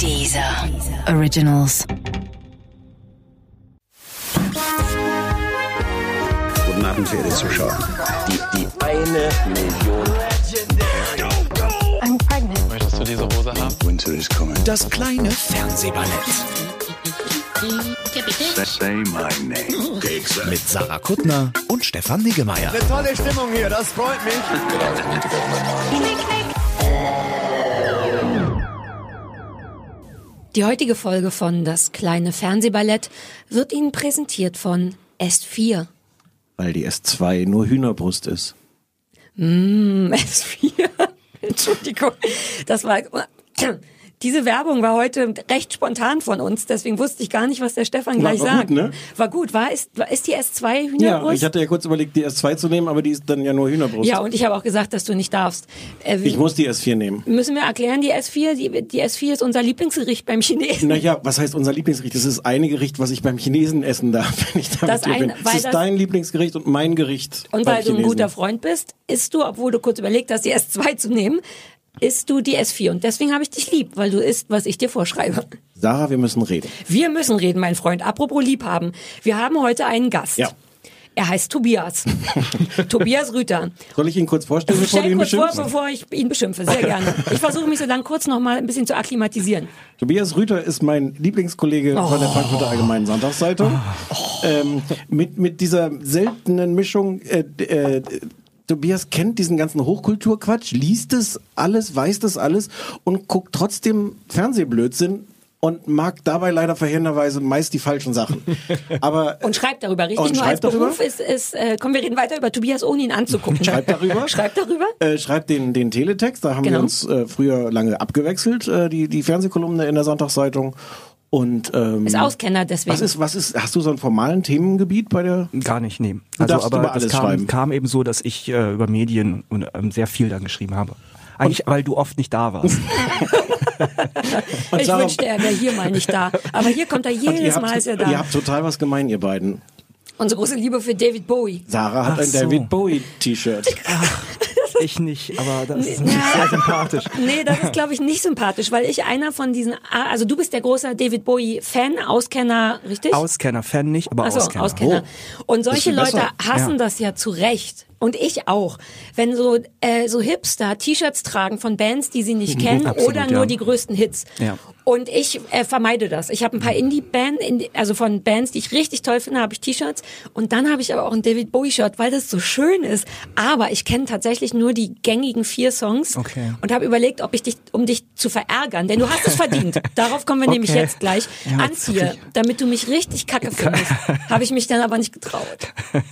Dieser Originals. Guten Abend, verehrte Zuschauer. Die, die eine Million. I'm pregnant. Möchtest du diese Hose haben? Winter is coming. Das kleine Fernsehballett Say my name. mit Sarah Kuttner und Stefan Niggemeier. Tolle Stimmung hier, das freut mich. Die heutige Folge von Das kleine Fernsehballett wird Ihnen präsentiert von S4. Weil die S2 nur Hühnerbrust ist. Mm, S4. Entschuldigung. Das war. Diese Werbung war heute recht spontan von uns, deswegen wusste ich gar nicht, was der Stefan War- gleich war sagt. gut, ne? War gut, war ist, war- ist die S2 Ja, Hühnerbrust? ich hatte ja kurz überlegt, die S2 zu nehmen, aber die ist dann ja nur Hühnerbrust. ja, und ich habe auch gesagt, dass du nicht darfst. Äh, ich muss die S4 nehmen. müssen wir erklären, die S4, die, die S4 ist unser Lieblingsgericht beim Chinesen. Naja, was heißt unser Lieblingsgericht? Das ist eine Gericht, was ich beim Chinesen essen darf, wenn ich da Das mit dir bin. eine- weil Das ist das- dein Lieblingsgericht und mein Gericht. Und weil du ein Chinesen. guter Freund bist, isst du, obwohl du kurz überlegt hast, die S2 zu nehmen, isst du die S4. Und deswegen habe ich dich lieb, weil du isst, was ich dir vorschreibe. Sarah, wir müssen reden. Wir müssen reden, mein Freund. Apropos Liebhaben. Wir haben heute einen Gast. Ja. Er heißt Tobias. Tobias Rüter. Soll ich ihn kurz vorstellen, bevor du Stell ihn kurz vor, bevor ich ihn beschimpfe. Sehr gerne. Ich versuche mich so dann kurz noch mal ein bisschen zu akklimatisieren. Tobias Rüter ist mein Lieblingskollege von der Frankfurter Allgemeinen Sonntagszeitung. Ähm, mit, mit dieser seltenen Mischung, äh, äh, Tobias kennt diesen ganzen Hochkulturquatsch, liest es alles, weiß das alles und guckt trotzdem Fernsehblödsinn und mag dabei leider verheerenderweise meist die falschen Sachen. Aber Und schreibt darüber, richtig? Und Nur als darüber? Beruf ist, ist äh, komm, wir reden weiter über Tobias, ohne ihn anzugucken. Schreibt darüber? Schreibt darüber? äh, schreibt den, den Teletext, da haben Genau. wir uns äh, früher lange abgewechselt, äh, die, die Fernsehkolumne in der Sonntagszeitung. Und ähm, Ist Auskenner deswegen. was ist, was ist, hast du so einen formalen Themengebiet bei der? Gar nicht, nee. Du Also, darfst aber über das alles kam, schreiben. kam eben so, dass ich äh, über Medien und ähm, sehr viel dann geschrieben habe. Eigentlich, weil du oft nicht da warst. ich wünschte, er wäre hier mal nicht da. Aber hier kommt er Und jedes Mal, ist er habt, da. ihr habt total was gemein, ihr beiden. Unsere große Liebe für David Bowie. Sarah hat Ach ein so. David Bowie T-Shirt. Ich nicht, aber das ist nicht sehr sympathisch. Nee, das ist, glaube ich, nicht sympathisch, weil ich einer von diesen, ah, also du bist der große David Bowie-Fan, Auskenner, richtig? Auskenner, Fan nicht, aber Achso, Auskenner. Auskenner. Und solche besser. Leute hassen Ja. das ja zu Recht. Und ich auch. Wenn so, äh, so Hipster T-Shirts tragen von Bands, die sie nicht kennen Absolut, oder ja. nur die größten Hits. Ja. Und ich äh, vermeide das. Ich habe ein paar Indie-Band, Indie, also von Bands, die ich richtig toll finde, habe ich T-Shirts. Und dann habe ich aber auch ein David Bowie-Shirt, weil das so schön ist. Aber ich kenne tatsächlich nur die gängigen vier Songs Okay. und habe überlegt, ob ich dich, um dich zu verärgern, denn du hast es verdient. Darauf kommen wir nämlich Okay. jetzt gleich. Ja, Anziehe, damit du mich richtig kacke findest. habe ich mich dann aber nicht getraut.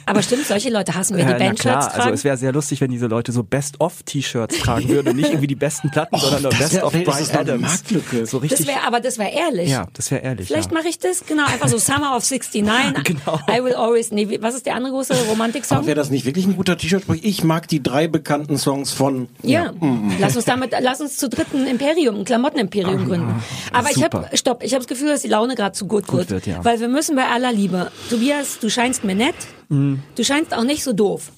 Aber stimmt, solche Leute hassen wir, die Ja, klar, tragen. also es wäre sehr lustig, wenn diese Leute so Best-of-T-Shirts tragen würden und nicht irgendwie die besten Platten, sondern nur das Best-of das Brian Adams. Marktlücke. So das richtig. wäre, aber das wäre ehrlich. ja, das wäre ehrlich. Vielleicht ja. mache ich das, genau, einfach so Summer of 69. Genau. I will always, nee, was ist der andere große Romantik-Song? wäre das nicht wirklich ein guter T-Shirt? Ich mag die drei bekannten Songs von. Ja, lass uns damit, lass uns zu dritten Imperium, ein Klamottenimperium gründen. Aber ich habe, stopp, ich habe das Gefühl, dass die Laune gerade zu gut, Gut wird, wird, ja. weil wir müssen bei aller Liebe. Tobias, du scheinst mir nett, Mhm. du scheinst auch nicht so doof.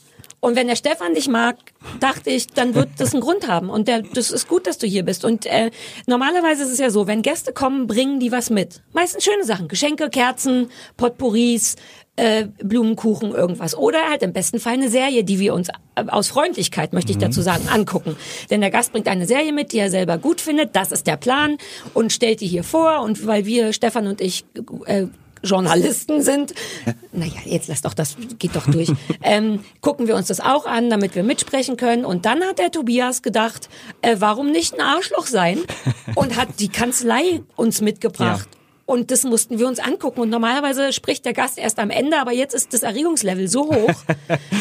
Und wenn der Stefan dich mag, dachte ich, dann wird das einen Grund haben. Und der, das ist gut, dass du hier bist. Und äh, normalerweise ist es ja so, wenn Gäste kommen, bringen die was mit. Meistens schöne Sachen. Geschenke, Kerzen, Potpourris, äh, Blumenkuchen, irgendwas. Oder halt im besten Fall eine Serie, die wir uns äh, aus Freundlichkeit, möchte ich dazu sagen, angucken. Denn der Gast bringt eine Serie mit, die er selber gut findet. Das ist der Plan. Und stellt die hier vor. Und weil wir, Stefan und ich, äh, Journalisten sind, naja, jetzt lass doch, das geht doch durch, ähm, gucken wir uns das auch an, damit wir mitsprechen können. Und dann hat der Tobias gedacht, äh, warum nicht ein Arschloch sein? Und hat die Kanzlei uns mitgebracht. Und das mussten wir uns angucken. Und normalerweise spricht der Gast erst am Ende, aber jetzt ist das Erregungslevel so hoch.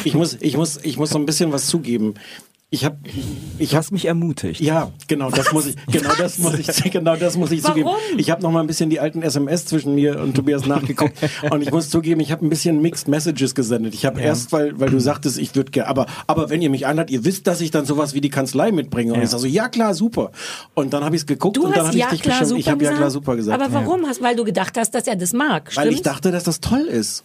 Ich muss, ich muss, ich muss so ein bisschen was zugeben. Ich habe, ich Du hast mich ermutigt. Ja, genau, das muss ich, genau das muss ich, genau das muss ich zugeben. Warum? Ich habe noch mal ein bisschen die alten SMS zwischen mir und Tobias nachgeguckt und ich muss zugeben, ich habe ein bisschen Mixed Messages gesendet. Ich habe erst, weil, weil du sagtest, ich würde gerne, aber, aber wenn ihr mich einladet, ihr wisst, dass ich dann sowas wie die Kanzlei mitbringe. Und ich sage so, ja klar, super. Und dann habe ich es geguckt Du und dann habe ich ja dich klar beschimpft. super Ich habe ja klar super gesagt. Aber warum hast, weil du gedacht hast, dass er das mag, Weil ich dachte, dass das toll ist.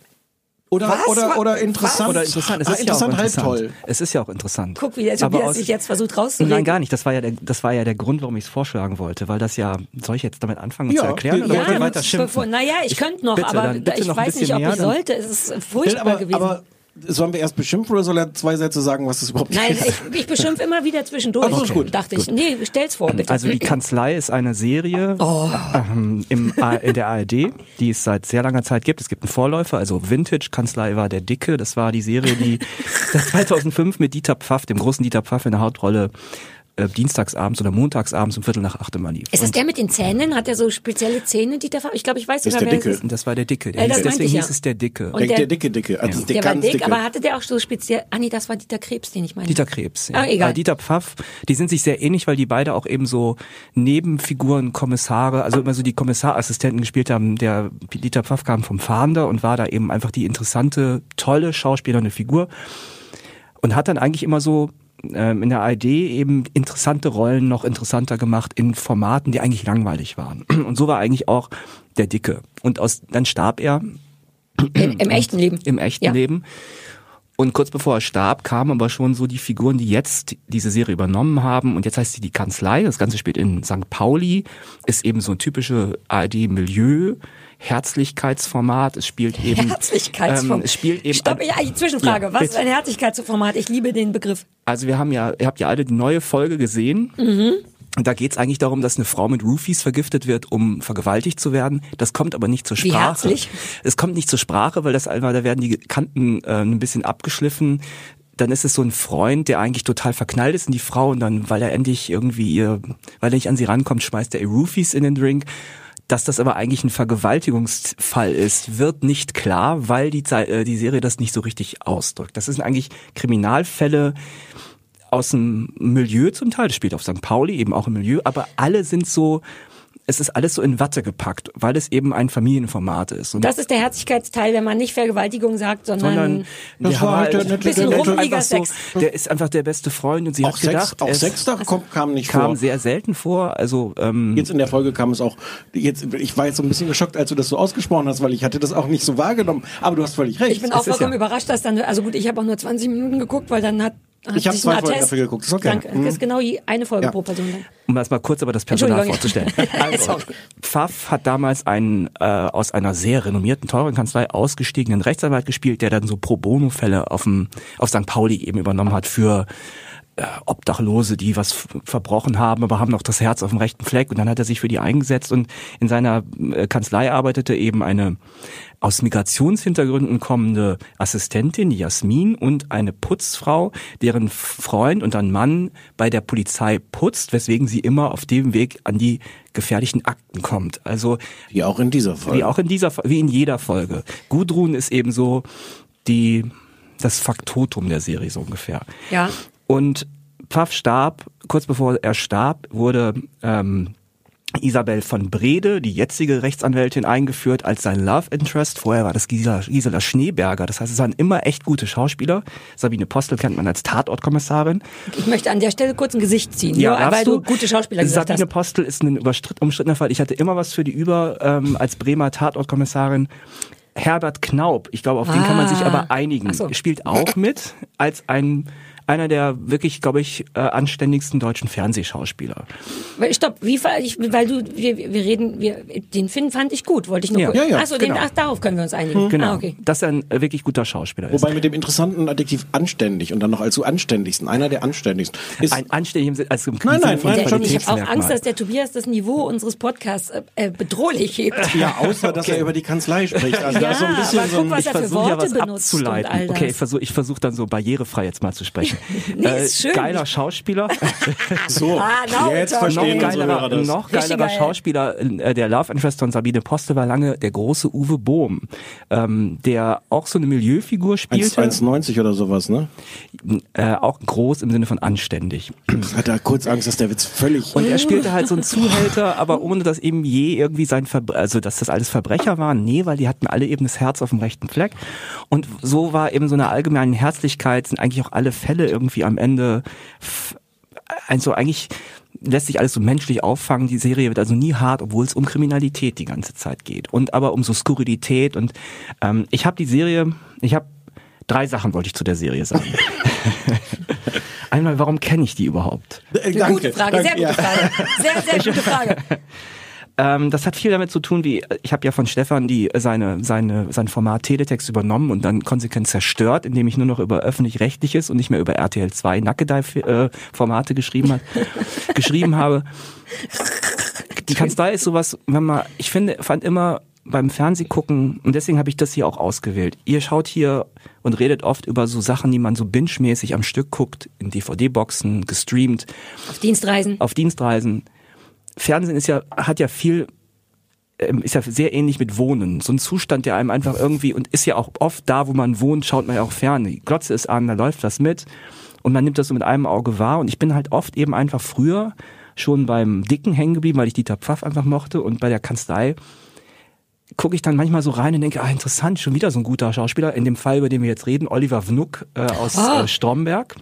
Oder, Was? oder, oder interessant. Oder interessant. Es Ah, ist interessant, ja auch halb interessant. toll. Es ist ja auch interessant. Guck, wie der Tobias sich jetzt versucht rauszureden. Nein, gar nicht. Das war ja der, das war ja der Grund, warum ich es vorschlagen wollte, weil das ja, soll ich jetzt damit anfangen, Ja, zu erklären oder ja, weiter bevor, schimpfen? naja, ich, könnte noch, bitte, aber dann bitte ich noch weiß nicht, ob mehr, ich sollte. Es ist furchtbar aber, gewesen. aber sollen wir erst beschimpfen oder soll er zwei Sätze sagen, was das überhaupt Nein, ist? ich, ich beschimpfe immer wieder zwischendurch. Ach ist gut. Dachte ich. Nee, stell's vor, bitte. Also die Kanzlei ist eine Serie Oh. ähm, im, in der ARD, die es seit sehr langer Zeit gibt. Es gibt einen Vorläufer, also Vintage Kanzlei war der Dicke. Das war die Serie, die seit 2005 mit Dieter Pfaff, dem großen Dieter Pfaff in der Hauptrolle, äh, dienstagsabends oder montagsabends um Viertel nach acht immer lief. ist das Und der mit den Zähnen? Hat er so spezielle Zähne, Dieter Pfaff? Ich glaube, ich weiß sogar, wer Dicke. es ist. das war der Dicke. Der Ja, das hieß, meinte deswegen ich ja. hieß es der Dicke. Und der, der- dicke, dicke. Also der, Der war ganz dick, dicke. aber hatte der auch so speziell... Ah nee, das war Dieter Krebs, den ich meine. Dieter Krebs. Ja. Ah, egal. Äh, Dieter Pfaff, die sind sich sehr ähnlich, weil die beide auch eben so Nebenfiguren, Kommissare, also immer so die Kommissarassistenten gespielt haben. Der Dieter Pfaff kam vom Fahnder und war da eben einfach die interessante, tolle schauspielernde Figur und hat dann eigentlich immer so ähm, in der ARD eben interessante Rollen noch interessanter gemacht in Formaten, die eigentlich langweilig waren. Und so war eigentlich auch der Dicke. Und aus, dann starb er Im, Im echten Leben. im echten ja. Leben. Und kurz bevor er starb, kamen aber schon so die Figuren, die jetzt diese Serie übernommen haben. Und jetzt heißt sie die Kanzlei. Das Ganze spielt in St. Pauli, ist eben so ein typische ARD-Milieu. Herzlichkeitsformat. Es spielt eben Herzlichkeitsformat. Ähm, es spielt eben Stopp, ja, die Zwischenfrage. Ja, Was ist bitte. ein Herzlichkeitsformat? Ich liebe den Begriff. Also wir haben ja, ihr habt ja alle die neue Folge gesehen. Und da geht es eigentlich darum, dass eine Frau mit Roofies vergiftet wird, um vergewaltigt zu werden. Das kommt aber nicht zur Wie Sprache. herzlich. Es kommt nicht zur Sprache, weil das einfach, da werden die Kanten äh, ein bisschen abgeschliffen. Dann ist es so ein Freund, der eigentlich total verknallt ist in die Frau und dann, weil er endlich irgendwie ihr, weil er nicht an sie rankommt, schmeißt er ihr Roofies in den Drink. Dass das aber eigentlich ein Vergewaltigungsfall ist, wird nicht klar, weil die, äh, die Serie das nicht so richtig ausdrückt. Das sind eigentlich Kriminalfälle, aus dem Milieu zum Teil, das spielt auf St. Pauli, eben auch im Milieu, aber alle sind so, es ist alles so in Watte gepackt, weil es eben ein Familienformat ist. Und Das ist der Herzlichkeitsteil, wenn man nicht Vergewaltigung sagt, sondern, sondern Das war halt der halt nette- Bisschen rummeliger einfach so, Sex. der ist einfach der beste Freund und sie auch hat Sex, gedacht, auch Sex da kommt, kam nicht kam vor. sehr selten vor, also ähm, Jetzt in der Folge kam es auch, jetzt, ich war jetzt so ein bisschen geschockt, als du das so ausgesprochen hast, weil ich hatte das auch nicht so wahrgenommen. Aber du hast völlig recht. ich bin auch vollkommen ja- überrascht, dass dann, also gut, ich habe auch nur 20 Minuten geguckt, weil dann hat, hat Ich hab sich zwei Folgen Attest- dafür geguckt, ist okay. Danke, Mhm. das ist genau eine Folge Ja. pro Person. Dann. um das mal kurz aber das Personal vorzustellen. Also. Pfaff hat damals einen äh, aus einer sehr renommierten, teuren Kanzlei ausgestiegenen Rechtsanwalt gespielt, der dann so Pro Bono-Fälle auf, dem, auf St. Pauli eben übernommen hat für Obdachlose, die was verbrochen haben, aber haben noch das Herz auf dem rechten Fleck. Und dann hat er sich für die eingesetzt und in seiner äh, Kanzlei arbeitete eben eine aus Migrationshintergründen kommende Assistentin, die Jasmin, und eine Putzfrau, deren Freund und ein Mann bei der Polizei putzt, weswegen sie immer auf dem Weg an die gefährlichen Akten kommt. Also Wie auch in dieser Folge. wie auch in dieser, wie in jeder Folge. Gudrun ist eben so die, das Faktotum der Serie so ungefähr. Ja. Und Pfaff starb, kurz bevor er starb, wurde ähm, Isabel von Brede, die jetzige Rechtsanwältin, eingeführt als sein Love Interest. Vorher war das Gisela, Gisela Schneeberger. Das heißt, es waren immer echt gute Schauspieler. Sabine Postel kennt man als Tatortkommissarin. Ich möchte an der Stelle kurz ein Gesicht ziehen, nur darfst weil du gute Schauspieler gesagt Sabine hast. Postel ist ein überstritt, umstrittener Fall. Ich hatte immer was für die über ähm, als Bremer Tatortkommissarin. Herbert Knaub, ich glaube, auf den kann man sich Ah. aber einigen. So. Spielt auch mit als ein einer der wirklich, glaube ich, äh, anständigsten deutschen Fernsehschauspieler. Stopp, wie ich, weil du wir, wir reden, wir den Film fand ich gut, wollte ich nur Ja. Ja, ja, Achso, den genau. ach, darauf können wir uns einigen. Genau, Ah, okay. dass er ein äh, wirklich guter Schauspieler ist. Wobei mit dem interessanten Adjektiv anständig und dann noch als so anständigsten, einer der anständigsten. Ist, ein anständig im Sinne, also im Nein, nein, nein, schon- ich habe auch. Angst, dass der Tobias das Niveau unseres Podcasts äh, äh, bedrohlich hebt. ja, außer dass er über die Kanzlei spricht. Also da ist so ein Ja, bisschen aber so guck, ein, was ich er für versuche ja Worte was benutzt und all abzuleiten. das. Okay, ich versuche ich versuch dann so barrierefrei jetzt mal zu sprechen. Nee, ist schön. Geiler Schauspieler. so. Ah, now Jetzt noch verstehen Hörer geilerer, das. noch geilerer geil. Schauspieler, äh, der Love Interest von Sabine Postel war lange der große Uwe Bohm, ähm, der auch so eine Milieufigur spielte, 1,90 oder sowas, ne? äh, auch groß im Sinne von anständig. Hat er kurz Angst, dass der Witz völlig... Und er spielte halt so einen Zuhälter, aber ohne dass eben je irgendwie sein Verbre also dass das alles Verbrecher waren. Nee, weil die hatten alle eben das Herz auf dem rechten Fleck. Und so war eben so eine allgemeine Herzlichkeit, sind eigentlich auch alle Fälle irgendwie am Ende also eigentlich lässt sich alles so menschlich auffangen. Die Serie wird also nie hart, obwohl es um Kriminalität die ganze Zeit geht und aber um so Skurrilität und ähm, ich habe die Serie, ich habe drei Sachen wollte ich zu der Serie sagen. Einmal, warum kenne ich die überhaupt? Äh, Gute Frage, sehr gute ja. Frage. Sehr, sehr gute Frage. Ähm, das hat viel damit zu tun, wie ich habe ja von Stefan die seine seine sein Format Teletext übernommen und dann konsequent zerstört, indem ich nur noch über öffentlich-rechtliches und nicht mehr über RTL 2 Nackedei äh, Formate geschrieben hat, geschrieben habe. Die Kanzlei ist sowas, wenn man ich finde fand immer beim Fernsehgucken und deswegen habe ich das hier auch ausgewählt. Ihr schaut hier und redet oft über so Sachen, die man so binge-mäßig am Stück guckt, in DVD-Boxen, gestreamt, Auf Dienstreisen. auf Dienstreisen. Fernsehen ist ja, hat ja viel, ähm, ist ja sehr ähnlich mit Wohnen. So ein Zustand, der einem einfach irgendwie, und ist ja auch oft da, wo man wohnt, schaut man ja auch fern. Die Glotze ist an, da läuft was mit. Und man nimmt das so mit einem Auge wahr. Und ich bin halt oft eben einfach früher schon beim Dicken hängen geblieben, weil ich Dieter Pfaff einfach mochte. Und bei der Kanzlei gucke ich dann manchmal so rein und denke, ah, interessant, schon wieder so ein guter Schauspieler. In dem Fall, über den wir jetzt reden, Oliver Wnuck äh, aus Ah. äh, Stromberg.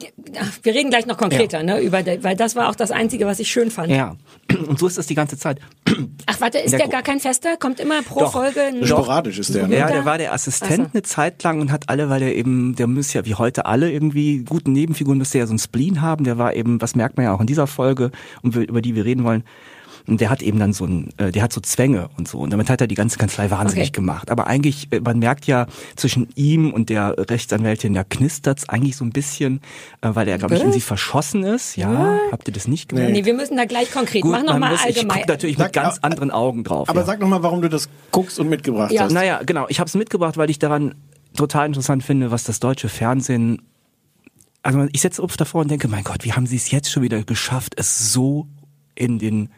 Wir reden gleich noch konkreter, ne, über, der- weil das war auch das Einzige, was ich schön fand. Ja. Und so ist das die ganze Zeit. Ach, warte, ist Der der gar kein Fester? Kommt immer pro Doch. Folge ein Sporadisch ist der. Ne? Ja, der war der Assistent Ach so. eine Zeit lang und hat alle, weil der eben, der muss ja wie heute alle irgendwie guten Nebenfiguren, müsste ja so ein Spleen haben. Der war eben, was merkt man ja auch in dieser Folge, über die wir reden wollen. Und der hat eben dann so ein, äh, der hat so Zwänge und so. Und damit hat er die ganze Kanzlei wahnsinnig Okay. gemacht. Aber eigentlich, äh, man merkt ja zwischen ihm und der Rechtsanwältin, da knistert's eigentlich so ein bisschen, äh, weil er, glaube ich, in sie verschossen ist. Ja, habt ihr das nicht gemerkt? Nee, wir müssen da gleich konkret. Mach noch man mal muss, ich allgemein. gucke natürlich Sag- mit ganz anderen Augen drauf. Aber ja. sag noch mal, warum du das guckst und mitgebracht Ja. hast. Naja, genau. Ich habe es mitgebracht, weil ich daran total interessant finde, was das deutsche Fernsehen. Also ich setze oft davor und denke, mein Gott, wie haben sie es jetzt schon wieder geschafft, es so in den.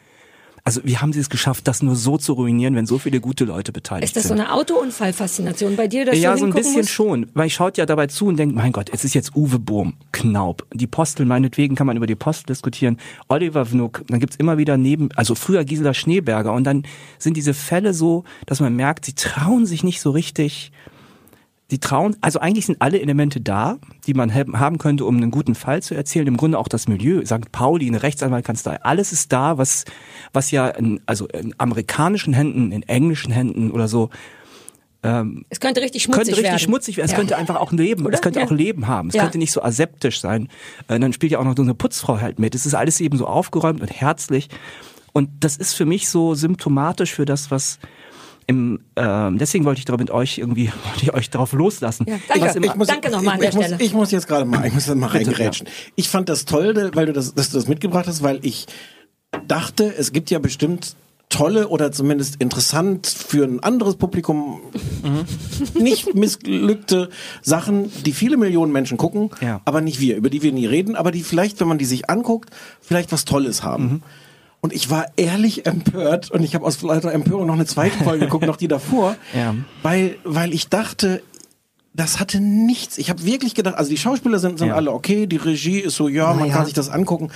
Also wie haben sie es geschafft, das nur so zu ruinieren, wenn so viele gute Leute beteiligt ist das so sind? eine Autounfallfaszination bei dir, dass ja, du so ein bisschen musst? schon, weil ich schaut ja dabei zu und denkt, mein Gott, es ist jetzt Uwe Bohm, Knaub, die Postel, meinetwegen kann man über die Postel diskutieren, Oliver Wnuck, dann gibt's immer wieder neben, also früher Gisela Schneeberger und dann sind diese Fälle so, dass man merkt, sie trauen sich nicht so richtig, sie trauen, also eigentlich sind alle Elemente da, die man hab- haben könnte, um einen guten Fall zu erzählen. Im Grunde auch das Milieu, St. Pauli, eine Rechtsanwaltkanzlei, alles ist da, was, was ja in, also in amerikanischen Händen, in englischen Händen oder so Es könnte richtig schmutzig könnte richtig werden. schmutzig werden. Es Ja. könnte einfach auch ein Leben, Oder? es könnte Ja. auch Leben haben. Es Ja. könnte nicht so aseptisch sein. Äh, dann spielt ja auch noch so eine Putzfrau halt mit. Es ist alles eben so aufgeräumt und herzlich. Und das ist für mich so symptomatisch für das, was im, ähm, deswegen wollte ich da mit euch irgendwie, wollte ich euch darauf loslassen. Ja, danke. Was im, Ich muss- Danke nochmal an ich, der ich muss, Stelle. Ich muss jetzt gerade mal, ich muss mal Bitte, reingerätschen. Ich fand das toll, weil du das, dass du das mitgebracht hast, weil ich dachte, es gibt ja bestimmt tolle oder zumindest interessant für ein anderes Publikum nicht missglückte Sachen, die viele Millionen Menschen gucken, Ja. aber nicht wir, über die wir nie reden, aber die vielleicht, wenn man die sich anguckt, vielleicht was Tolles haben. Und ich war ehrlich empört und ich habe aus lauter Empörung noch eine zweite Folge geguckt, noch die davor, Ja. weil, weil ich dachte, das hatte nichts. Ich habe wirklich gedacht, also die Schauspieler sind, sind Ja. alle okay, die Regie ist so, ja, man ja. kann sich das angucken,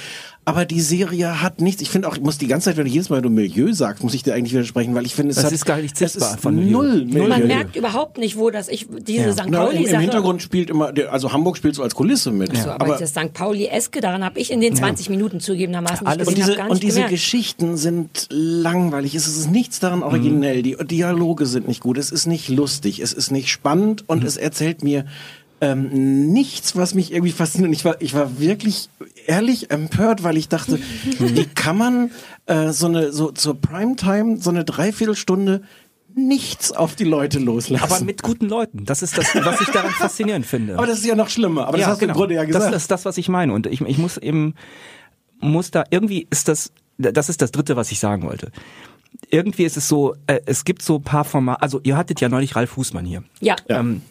aber die Serie hat nichts. Ich finde auch, ich muss die ganze Zeit, wenn du jedes Mal wenn du Milieu sagst, muss ich dir eigentlich widersprechen, weil ich finde, es Das hat, ist gar nicht es sichtbar ist von Milieu. null Milieu. Man merkt überhaupt nicht, wo das ich diese Ja. St. Na, im, Pauli Im Sache. Hintergrund spielt immer, also Hamburg spielt so als Kulisse mit. so, aber, das St. Pauli-eske, daran habe ich in den 20 Minuten zugegebenermaßen nicht Alles- und diese, gar und diese gemerkt. Geschichten sind langweilig. Es ist nichts daran originell. Die Dialoge sind nicht gut. Es ist nicht lustig. Es ist nicht spannend und es erzählt mir ähm, nichts, was mich irgendwie fasziniert. Und Ich war, ich war wirklich ehrlich empört, weil ich dachte, wie kann man äh, so eine so zur Primetime so eine Dreiviertelstunde nichts auf die Leute loslassen? aber mit guten Leuten. Das ist das, was ich daran faszinierend finde. Aber das ist ja noch schlimmer. Aber das hast du im Grunde ja gesagt. genau. Das ist das, was ich meine. Und ich, ich muss eben, muss da, irgendwie ist das, das ist das dritte, was ich sagen wollte. Irgendwie ist es so, äh, es gibt so ein paar Formate, also ihr hattet ja neulich Ralf Fußmann hier. ja. Ähm,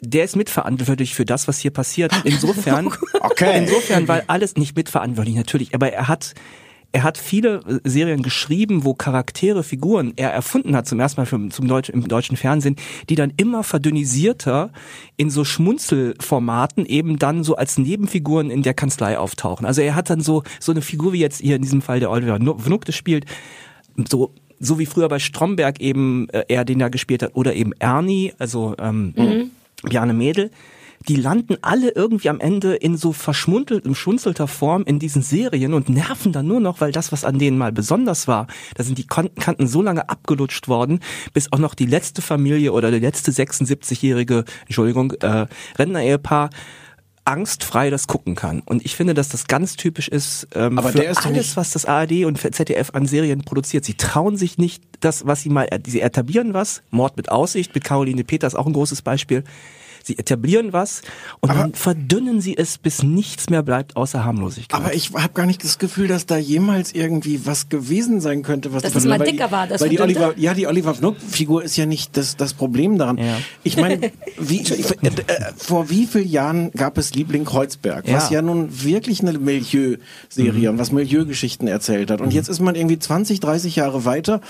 der ist mitverantwortlich für das, was hier passiert. Insofern, Okay. insofern, weil alles nicht mitverantwortlich natürlich, aber er hat er hat viele äh, Serien geschrieben, wo Charaktere, Figuren er erfunden hat zum ersten Mal für, zum Deutsch, im deutschen Fernsehen, die dann immer verdünnisierter in so Schmunzelformaten eben dann so als Nebenfiguren in der Kanzlei auftauchen. Also er hat dann so so eine Figur wie jetzt hier in diesem Fall der Oliver das spielt, so so wie früher bei Stromberg eben äh, er den da gespielt hat oder eben Ernie, also ähm, Bjarne Mädel, die landen alle irgendwie am Ende in so verschmuntelt, schunzelter Form in diesen Serien und nerven dann nur noch, weil das, was an denen mal besonders war, da sind die Kanten so lange abgelutscht worden, bis auch noch die letzte Familie oder der letzte 76-jährige, Entschuldigung, äh, Rentner-Ehepaar angstfrei das gucken kann. Und ich finde, dass das ganz typisch ist ähm, Aber für ist alles, was das ARD und ZDF an Serien produziert. Sie trauen sich nicht, das, was sie mal, sie etablieren was, Mord mit Aussicht, mit Caroline Peters auch ein großes Beispiel. Sie etablieren was und dann verdünnen sie es, bis nichts mehr bleibt außer Harmlosigkeit. Aber ich habe gar nicht das Gefühl, dass da jemals irgendwie was gewesen sein könnte, was Dass es mal dicker war, das weil die? Oliver, ja, die Oliver Fnook-Figur ist ja nicht das, das Problem daran. Ja. Ich meine, wie, äh, äh, vor wie vielen Jahren gab es Liebling Kreuzberg, was Ja. ja nun wirklich eine Milieu-Serie und was Milieugeschichten erzählt hat. Und jetzt ist man irgendwie 20, 30 Jahre weiter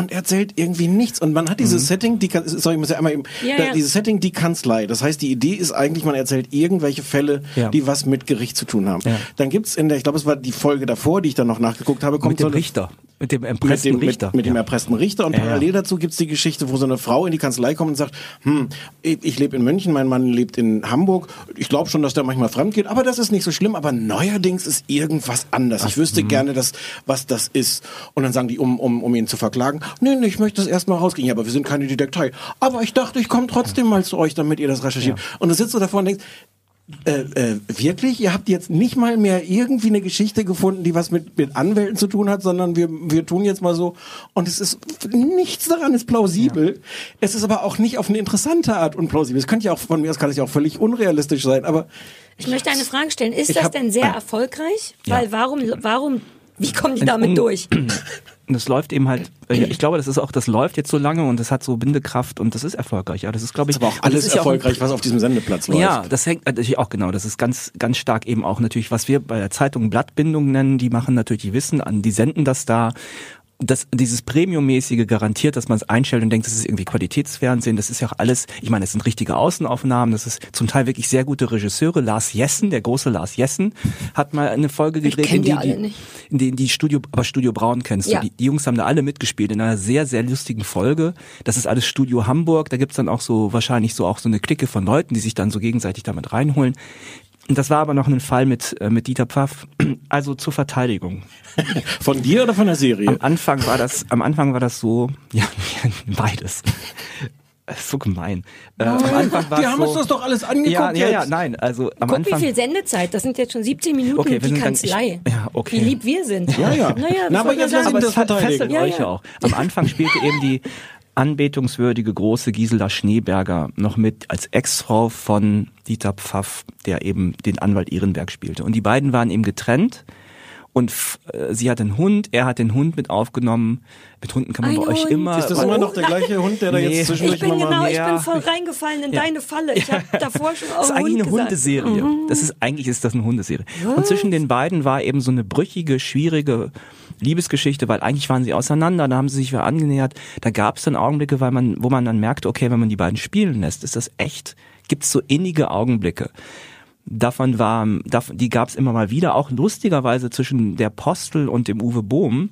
und erzählt irgendwie nichts. Und man hat dieses Setting, die kann, sorry, ich muss ja einmal eben, Ja, da, ja. dieses Setting, die Kanzlei. Das heißt, die Idee ist eigentlich, man erzählt irgendwelche Fälle, Ja. die was mit Gericht zu tun haben. Ja. Dann gibt's in der, ich glaube, es war die Folge davor, die ich dann noch nachgeguckt habe, kommt mit dem so eine- Richter, mit dem mit erpressten dem, Richter. mit, mit dem erpressten Richter und Ja, ja. parallel dazu gibt's die Geschichte, wo so eine Frau in die Kanzlei kommt und sagt, hm, ich, ich lebe in München, mein Mann lebt in Hamburg, ich glaube schon, dass der manchmal fremd geht, aber das ist nicht so schlimm, aber neuerdings ist irgendwas anders. Ich Mhm. wüsste gerne, dass, was das ist. Und dann sagen die, um, um, um ihn zu verklagen, nee, nee, ich möchte das erstmal rauskriegen, ja, aber wir sind keine Detektei. Aber ich dachte, ich komme trotzdem mal zu euch, damit ihr das recherchiert. Und du sitzt so davor und denkst, äh, äh, wirklich? Ihr habt jetzt nicht mal mehr irgendwie eine Geschichte gefunden, die was mit, mit Anwälten zu tun hat, sondern wir, wir tun jetzt mal so. Und es ist, nichts daran ist plausibel. Es ist aber auch nicht auf eine interessante Art unplausibel. Es könnte ja auch, von mir aus kann es ja auch völlig unrealistisch sein, aber Ich möchte eine Frage stellen. Ist das hab- denn sehr erfolgreich? Ja. Weil warum, warum, wie kommen die damit durch? Und das läuft eben halt, äh, ich glaube, das ist auch, das läuft jetzt so lange und das hat so Bindekraft und das ist erfolgreich. Ja, das ist, glaube ich, ist aber auch das alles ist ja auch erfolgreich, was auf diesem Sendeplatz läuft. Ja, das hängt natürlich auch genau. Das ist ganz, ganz stark eben auch natürlich, was wir bei der Zeitung Blattbindung nennen. Die machen natürlich, die wissen an, die senden das da. Das, dieses Premium-mäßige garantiert, dass man es einstellt und denkt, das ist irgendwie Qualitätsfernsehen. Das ist ja auch alles, ich meine, es sind richtige Außenaufnahmen. Das ist zum Teil wirklich sehr gute Regisseure. Lars Jessen, der große Lars Jessen, hat mal eine Folge gedreht, in die die, in die, in die Studio, aber Studio Braun kennst Ja. du. Die, die Jungs haben da alle mitgespielt in einer sehr, sehr lustigen Folge. Das ist alles Studio Hamburg. Da gibt's dann auch so, wahrscheinlich so auch so eine Clique von Leuten, die sich dann so gegenseitig damit reinholen. Das war aber noch ein Fall mit, äh, mit Dieter Pfaff. Also zur Verteidigung. Von dir oder von der Serie? Am Anfang war das, am Anfang war das so, ja, beides. Das ist so gemein. Äh, am Anfang war Die es haben so, uns das doch alles angeguckt Ja, ja, ja, nein, also am Guck, Anfang. wie viel Sendezeit. Das sind jetzt schon 17 Minuten, Okay, wir die Kanzlei. ich- ja, okay. Wie lieb wir sind. Ja, ja. Naja, Na, aber jetzt lass ihn aber das verteidigen. fesselt Ja, euch ja. auch. Am Anfang spielte eben die anbetungswürdige große Gisela Schneeberger noch mit als Ex-Frau von Dieter Pfaff, der eben den Anwalt Ehrenberg spielte. Und die beiden waren eben getrennt. Und äh, sie hat einen Hund, er hat den Hund mit aufgenommen. Mit Hunden kann man Ein bei euch Hund. immer. Ist das immer noch der gleiche Hund, der da Nee. jetzt zwischendurch Ich bin genau, ich bin voll reingefallen in Ja. deine Falle. Ich habe davor schon Das ist auch eigentlich Hund eine gesagt. Hundeserie. Das ist eigentlich ist das eine Hundeserie. Und zwischen den beiden war eben so eine brüchige, schwierige Liebesgeschichte, weil eigentlich waren sie auseinander, da haben sie sich wieder angenähert. Da gab es dann Augenblicke, weil man, wo man dann merkt, okay, wenn man die beiden spielen lässt, ist das echt, gibt es so innige Augenblicke. Davon war, die gab es immer mal wieder, auch lustigerweise zwischen der Postel und dem Uwe Bohm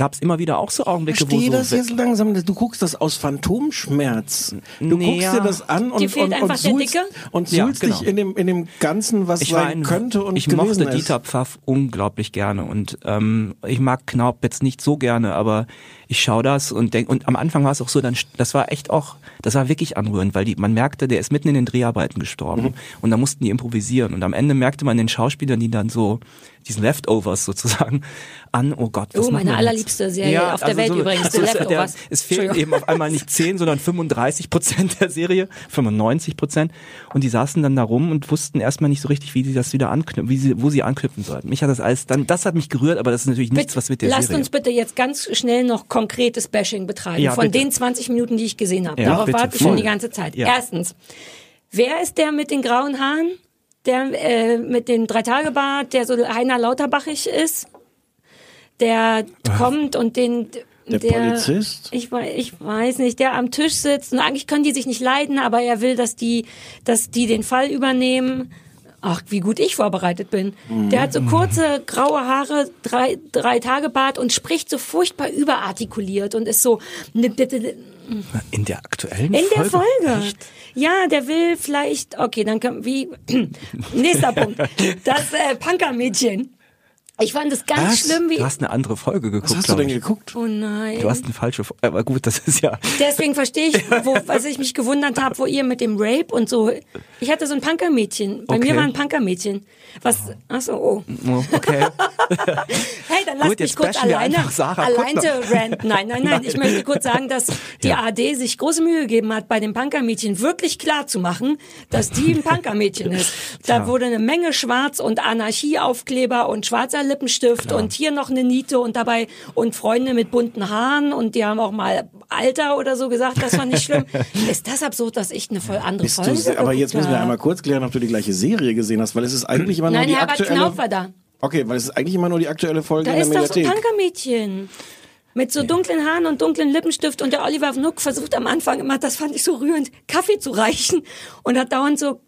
gab es immer wieder auch so Augenblicke, wo Verstehe so das jetzt langsam. Du guckst das aus Phantomschmerz. Du Nee, guckst ja. dir das an und, Dir fehlt und, einfach und der suhlst, Dicke? und Ja, suhlst genau. dich in dem, in dem Ganzen, was ich sein ein, könnte und ich mochte ist. Dieter Pfaff unglaublich gerne und ähm, ich mag Knaub jetzt nicht so gerne, aber ich schaue das und denk und am Anfang war es auch so, dann das war echt auch, das war wirklich anrührend, weil die, man merkte, der ist mitten in den Dreharbeiten gestorben Mhm. und da mussten die improvisieren und am Ende merkte man den Schauspielern, die dann so diesen Leftovers sozusagen an, oh Gott, was Oh, meine allerliebste Serie auf der Welt übrigens, also The es, der, Leftovers. es fehlen eben auf einmal nicht 10, sondern 35 Prozent der Serie, 95 Prozent. Und die saßen dann da rum und wussten erstmal nicht so richtig, wie sie das wieder anknüpfen, wie sie, wo sie anknüpfen sollten. Mich hat das alles dann, das hat mich gerührt, aber das ist natürlich nichts, was mit der Lasst Serie. uns bitte jetzt ganz schnell noch konkretes Bashing betreiben. Ja, von bitte. den 20 Minuten, die ich gesehen habe. Ja, Darauf bitte, warte ich schon die ganze Zeit. Ja. Erstens, wer ist der mit den grauen Haaren? Der äh, mit dem Dreitagebart, der so Heiner Lauterbachig ist? Der kommt und den... Der Polizist? Ich, ich weiß nicht, der am Tisch sitzt und eigentlich können die sich nicht leiden, aber er will, dass die, dass die den Fall übernehmen. Ach, wie gut ich vorbereitet bin. Der hat so kurze graue Haare, drei, drei Tage Bart und spricht so furchtbar überartikuliert und ist so In der aktuellen in Folge? der Folge. Echt? Ja, der will vielleicht. Okay, dann kann wie nächster Punkt. Das äh, Punkermädchen. Ich fand es ganz Was? schlimm, wie. Du hast eine andere Folge geguckt. Was hast du denn ich. geguckt? Oh nein. Du hast eine falsche Folge. Aber gut, das ist ja. Deswegen verstehe ich, wo, was ich mich gewundert habe, wo ihr mit dem Rape und so. Ich hatte so ein Punkermädchen. Bei Okay. mir war ein Punkermädchen. Was? Ach so, oh. Oh, Okay. Hey, dann lass Gut, mich kurz alleine- Sarah alleine Kuttner. ranten. Nein, nein, nein. Ich möchte kurz sagen, dass die Ja. AD sich große Mühe gegeben hat, bei dem Punkermädchen wirklich klar zu machen, dass die ein Punkermädchen ist. Da wurde eine Menge Schwarz und Anarchieaufkleber und schwarzer Lippenstift und hier noch eine Niete und dabei und Freunde mit bunten Haaren und die haben auch mal Alter oder so gesagt. Das war nicht schlimm. ist das absurd, dass ich eine voll andere Bist Folge du, aber jetzt müssen wir habe? einmal kurz klären, ob du die gleiche Serie gesehen hast, weil es ist eigentlich immer nur Nein, die Herbert aktuelle. Knauf war da. Okay, weil es ist eigentlich immer nur die aktuelle Folge Da in der ist doch so ein. Punkermädchen. Mit so dunklen Haaren und dunklen Lippenstift und der Oliver Vnuck versucht am Anfang immer, das fand ich so rührend, Kaffee zu reichen und hat dauernd so,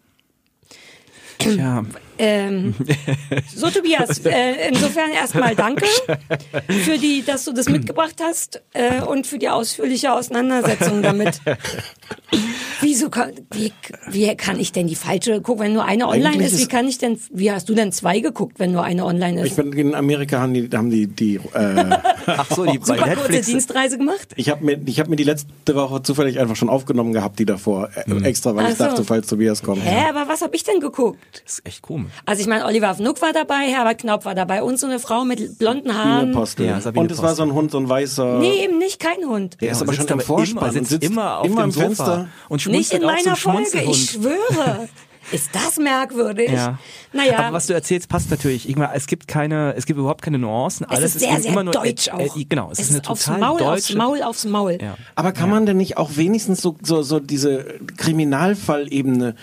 Tja. Ähm, so Tobias, äh, insofern erstmal danke für die, dass du das mitgebracht hast äh, und für die ausführliche Auseinandersetzung damit. Wieso kann, wie, wie kann ich denn die falsche gucken, wenn nur eine online Eigentlich ist? Wie kann ich denn, wie hast du denn zwei geguckt, wenn nur eine online ist? Ich bin in Amerika haben die, haben die, die äh, Ach so, die Super kurze Netflix. Dienstreise gemacht? ich habe mir, ich habe mir die letzte Woche zufällig einfach schon aufgenommen gehabt, die davor äh, extra, weil Ach ich so. dachte, falls Tobias kommt. Hä, aber was habe ich denn geguckt? Das ist echt komisch. Also ich meine, Oliver Vnuck war dabei, Herbert Knaup war dabei und so eine Frau mit blonden Haaren. Postel. Ja, Und es war so ein Hund, so ein weißer. Nee, eben nicht, kein Hund. Der ist Ja, aber sitzt schon im aber Vorspann immer, und sitzt immer auf immer dem am Sofa Fenster. und Nicht in schmunzelt auch so meiner ein Folge, ich schwöre. Ist das merkwürdig? Ja. Naja, Aber was du erzählst, passt natürlich. Ich meine, es gibt keine, es gibt überhaupt keine Nuancen. es Alles ist sehr, eben sehr immer nur deutsch äh, auch. Äh, genau, es, es ist eine ist aufs total Maul, deutsche. aufs Maul, aufs Maul. Ja. Aber kann man denn nicht auch wenigstens so, so, so diese Kriminalfallebene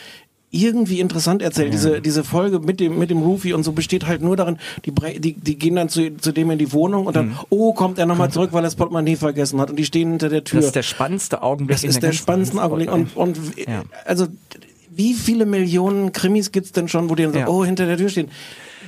irgendwie interessant erzählen? Diese, diese Folge mit dem, mit dem Rufy und so besteht halt nur darin, die, die, die gehen dann zu, zu dem in die Wohnung und dann, Mhm. oh, kommt er nochmal zurück, weil er das Portemonnaie vergessen hat und die stehen hinter der Tür. Das ist der spannendste Augenblick. Das ist der ganzen spannendste Augenblick. Und, und Ja. also, wie viele Millionen Krimis gibt's denn schon, wo die dann so, Ja. oh, hinter der Tür stehen?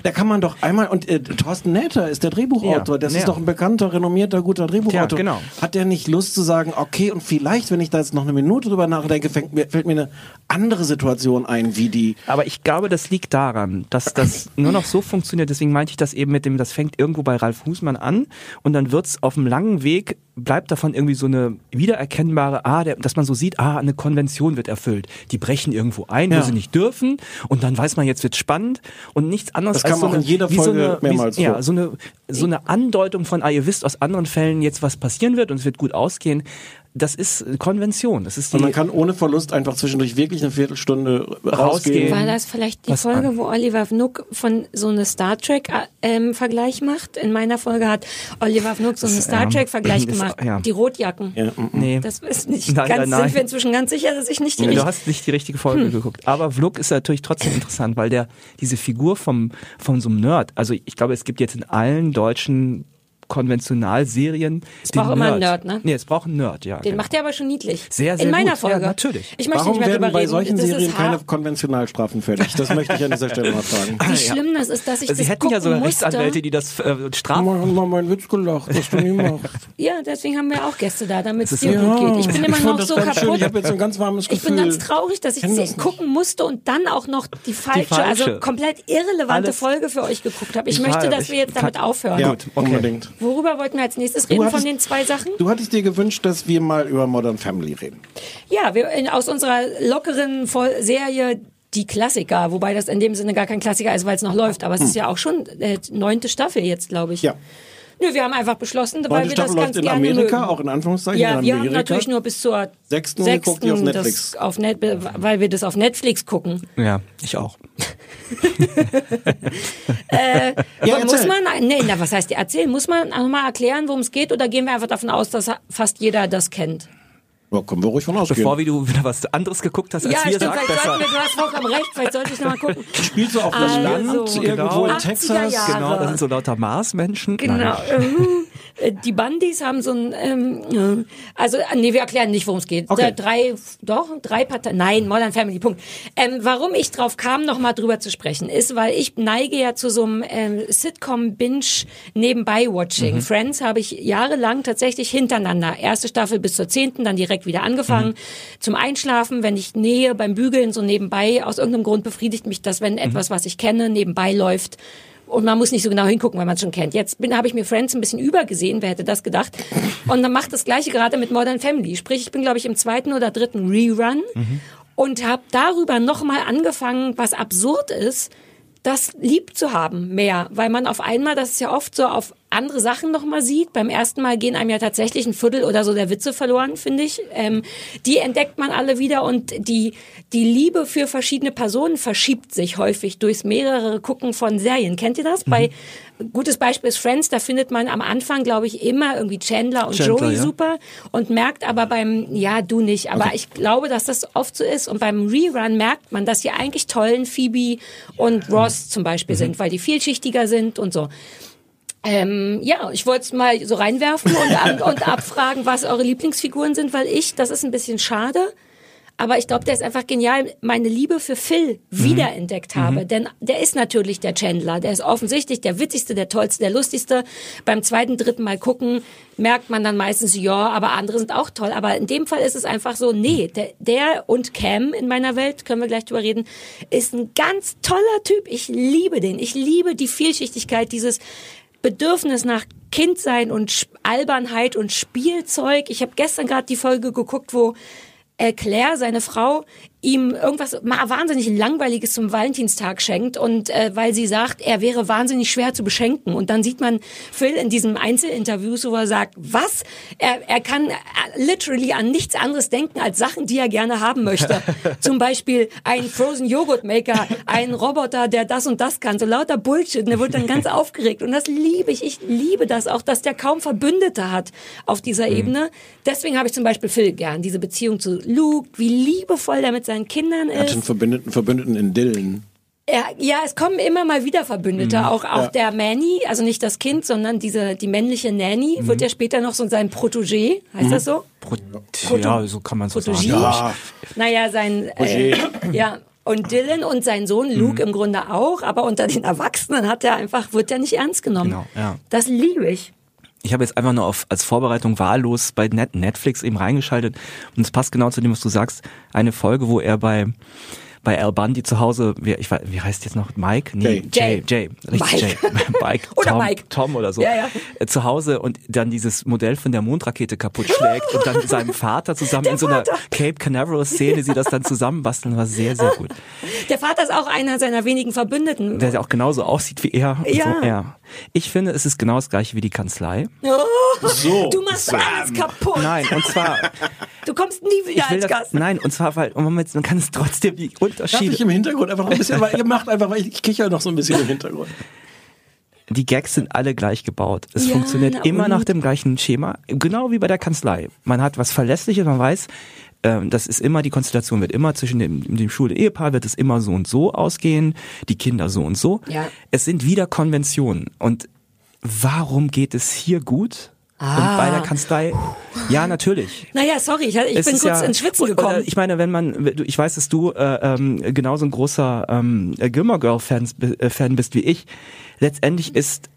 Da kann man doch einmal, und äh, Thorsten Näther ist der Drehbuchautor, Ja, das ja. ist doch ein bekannter, renommierter, guter Drehbuchautor. Ja, genau. Hat der nicht Lust zu sagen, okay, und vielleicht, wenn ich da jetzt noch eine Minute drüber nachdenke, fällt mir, fällt mir eine andere Situation ein, wie die. Aber ich glaube, das liegt daran, dass das nur noch so funktioniert. Deswegen meinte ich das eben mit dem, das fängt irgendwo bei Ralf Husmann an und dann wird's auf dem langen Weg, bleibt davon irgendwie so eine wiedererkennbare, ah, der, dass man so sieht, ah, eine Konvention wird erfüllt. Die brechen irgendwo ein, Ja. wo sie nicht dürfen und dann weiß man, jetzt wird spannend und nichts anderes Das als so eine, wie so eine, mehrmals wie. Ja, so eine, so eine Andeutung von, ah, ihr wisst aus anderen Fällen jetzt, was passieren wird und es wird gut ausgehen. Das ist Konvention. Das ist die, Und man kann ohne Verlust einfach zwischendurch wirklich eine Viertelstunde Rausgehen. War das vielleicht die Was Folge, an? wo Oliver Vnuck von so eine Star Trek äh, ähm, Vergleich macht? In meiner Folge hat Oliver Vnuck so eine Star Trek Vergleich das- gemacht. ja. Die Rotjacken. Ja, mm, nee. Das ist nicht Nein, ganz, nein, nein. sind wir inzwischen ganz sicher, dass ich nicht die Du richtige hast nicht die richtige Folge Hm. geguckt. Aber Vlog ist natürlich trotzdem interessant, weil der diese Figur vom von so einem Nerd, also ich glaube, es gibt jetzt in allen deutschen Konventionalserien. Es braucht immer einen Nerd, ne? Nee, es braucht einen Nerd, ja. Den genau. macht er aber schon niedlich. Sehr, sehr In meiner gut. Folge. Ja, natürlich. Ich möchte Warum nicht mehr werden bei reden. solchen das Serien ist keine. Konventionalstrafen fällig? Das möchte ich an dieser Stelle mal fragen. Wie schlimm das ist, dass ich Sie das hätten ja sogar musste. Rechtsanwälte, die das äh, strafen. Mal, mal meinen Witz gelacht, was du nie machst. Ja, deswegen haben wir auch Gäste da, damit es dir gut geht. Ich bin immer fand noch so ganz schön. kaputt. Ich habe jetzt ein ganz warmes Ich Gefühl. bin ganz traurig, dass ich sie gucken musste und dann auch noch die falsche, falsche. also komplett irrelevante Alles- Folge für euch geguckt habe. Ich, Ich möchte, dass wir jetzt ich damit aufhören. Ja, Gut, okay. unbedingt. Worüber wollten wir als nächstes reden von hattest- den zwei Sachen? Du hattest dir gewünscht, dass wir mal über Modern Family reden. Ja, wir in, aus unserer lockeren Serie die Klassiker, wobei das in dem Sinne gar kein Klassiker ist, weil es noch läuft. Aber es ist ja auch schon äh, neunte Staffel jetzt, glaube ich. Hm. Ja. Nö, wir haben einfach beschlossen, weil wir das ganz läuft in gerne Amerika, mögen. auch in Anführungszeichen Ja, in wir haben Amerika. natürlich nur bis zur Sechsten geguckt, die auf Netflix. Das auf Net, weil wir das auf Netflix gucken. Ja, ich auch. Äh, Ja, muss man, nee, na, was heißt erzählen? Muss man nochmal erklären, worum es geht, oder gehen wir einfach davon aus, dass fast jeder das kennt? Ja, können wir ruhig von ausgehen. Bevor wie du wieder was anderes geguckt hast als ja, wir, stimmt, sag vielleicht besser. wir, du hast vollkommen recht, vielleicht sollte ich nochmal gucken. Spielt so auf das Also, Land, irgendwo genau. in 80er Texas. Genau, das sind so lauter Marsmenschen. Genau. Äh, die Bundys haben so ein, ähm, äh, also äh, nee, wir erklären nicht, worum es geht. Okay. Drei, doch drei Parteien. Nein, Modern Family. Punkt. Ähm, warum ich drauf kam, noch mal drüber zu sprechen, ist, weil ich neige ja zu so einem ähm, Sitcom-Binge nebenbei Watching. Friends habe ich jahrelang tatsächlich hintereinander. Erste Staffel bis zur zehnten, dann direkt wieder angefangen. Zum Einschlafen, wenn ich nähe beim Bügeln so nebenbei. Aus irgendeinem Grund befriedigt mich das, wenn etwas, was ich kenne, nebenbei läuft. Und man muss nicht so genau hingucken, weil man es schon kennt. Jetzt habe ich mir Friends ein bisschen übergesehen, wer hätte das gedacht? Und dann macht das gleiche gerade mit Modern Family. Sprich, ich bin glaube ich im zweiten oder dritten Rerun und habe darüber nochmal angefangen, was absurd ist, das lieb zu haben mehr, weil man auf einmal, das ist ja oft so auf andere Sachen nochmal sieht. Beim ersten Mal gehen einem ja tatsächlich ein Viertel oder so der Witze verloren, finde ich. Ähm, die entdeckt man alle wieder und die, die Liebe für verschiedene Personen verschiebt sich häufig durchs mehrere Gucken von Serien. Kennt ihr das? Bei gutes Beispiel ist Friends, da findet man am Anfang, glaube ich, immer irgendwie Chandler und Chandler, Joey ja. super und merkt aber beim, ja, du nicht, aber ich glaube, dass das oft so ist und beim Rerun merkt man, dass die eigentlich tollen Phoebe und Ross zum Beispiel sind, weil die vielschichtiger sind und so. Ähm, ja, ich wollte es mal so reinwerfen und, und abfragen, was eure Lieblingsfiguren sind, weil ich, das ist ein bisschen schade, aber ich glaube, der ist einfach genial, meine Liebe für Phil wiederentdeckt habe. Denn der ist natürlich der Chandler. Der ist offensichtlich der witzigste, der tollste, der lustigste. Beim zweiten, dritten Mal gucken, merkt man dann meistens, ja, aber andere sind auch toll. Aber in dem Fall ist es einfach so, nee, der, der und Cam in meiner Welt, können wir gleich drüber reden, ist ein ganz toller Typ. Ich liebe den. Ich liebe die Vielschichtigkeit, dieses Bedürfnis nach Kindsein und Albernheit und Spielzeug. Ich habe gestern gerade die Folge geguckt, wo Claire, seine Frau, ihm irgendwas wahnsinnig Langweiliges zum Valentinstag schenkt und äh, weil sie sagt, er wäre wahnsinnig schwer zu beschenken. Und dann sieht man Phil in diesem Einzelinterview, wo er sagt, was? Er, er kann äh, literally an nichts anderes denken als Sachen, die er gerne haben möchte. Zum Beispiel ein Frozen Joghurt Maker, ein Roboter, der das und das kann. So lauter Bullshit. Und er wird dann ganz aufgeregt. Und das liebe ich. Ich liebe das auch, dass der kaum Verbündete hat auf dieser Ebene. Deswegen habe ich zum Beispiel Phil gern. Diese Beziehung zu Luke, wie liebevoll der mit seinen Kindern Er hat ist. einen Verbündeten, Verbündeten in Dylan. Er, ja, es kommen immer mal wieder Verbündete. Auch, auch der Manny, also nicht das Kind, sondern diese, die männliche Nanny, wird ja später noch so sein Protégé, heißt das so? Pro ja, so kann man so sagen. Protégé. Ja, Naja, sein, äh, ja. Und Dylan und sein Sohn Luke im Grunde auch, aber unter den Erwachsenen hat er einfach, wird er nicht ernst genommen. Genau, ja. Das liebe ich. Ich habe jetzt einfach nur auf, als Vorbereitung wahllos bei Net Netflix eben reingeschaltet und es passt genau zu dem, was du sagst. Eine Folge, wo er bei bei Al Bundy zu Hause, wie, ich weiß, wie heißt jetzt noch Mike? Nee, Jay. Jay, Jay, richtig Mike. Jay. Mike, Oder Tom, Mike. Tom oder so. Ja, ja. Äh, Zu Hause und dann dieses Modell von der Mondrakete kaputt schlägt und dann mit seinem Vater zusammen in so einer Vater. Cape Canaveral Szene sie das dann zusammenbasteln, war sehr, sehr gut. Der Vater ist auch einer seiner wenigen Verbündeten. Der auch genauso aussieht wie er. Ja. So, ja. Ich finde, es ist genau das gleiche wie die Kanzlei. So. Du machst alles kaputt. Nein, und zwar Du kommst nie wieder Ich als das, Gast. nein, und zwar, weil Moment, man kann es trotzdem die Darf Unterschiede. ich im Hintergrund einfach ein bisschen, weil ihr macht einfach, weil ich kicher noch so ein bisschen im Hintergrund. Die Gags sind alle gleich gebaut. Es Ja, funktioniert na immer und? nach dem gleichen Schema, genau wie bei der Kanzlei. Man hat was Verlässliches, man weiß, ähm, das ist immer, die Konstellation wird immer zwischen dem, dem Schul- und Ehepaar wird es immer so und so ausgehen, die Kinder so und so. Ja. Es sind wieder Konventionen. Und warum geht es hier gut? Und bei der Kanzlei, ja, natürlich. Naja, sorry, ich, ich bin kurz ja- ins Schwitzen oder- gekommen. Ich meine, wenn man, ich weiß, dass du äh, ähm, genauso ein großer ähm, Gilmore Girl äh, Fan bist wie ich. Letztendlich ist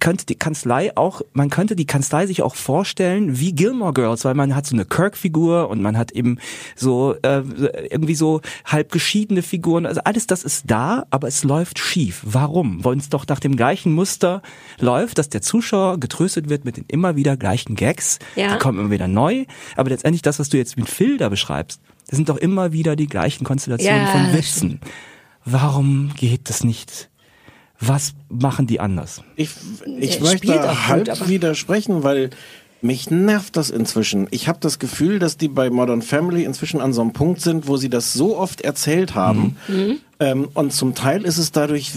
könnte die Kanzlei auch, man könnte die Kanzlei sich auch vorstellen wie Gilmore Girls, weil man hat so eine Kirk-Figur und man hat eben so äh, irgendwie so halb geschiedene Figuren. Also alles das ist da, aber es läuft schief. Warum? Weil es doch nach dem gleichen Muster läuft, dass der Zuschauer getröstet wird mit den immer wieder gleichen Gags. Ja. Die kommen immer wieder neu. Aber letztendlich das, was du jetzt mit Phil da beschreibst, das sind doch immer wieder die gleichen Konstellationen Ja, von Witzen. Warum geht das nicht? Was machen die anders? Ich, ich möchte gut, halb aber- widersprechen, weil mich nervt das inzwischen. Ich habe das Gefühl, dass die bei Modern Family inzwischen an so einem Punkt sind, wo sie das so oft erzählt haben. Mhm. Ähm, und zum Teil ist es dadurch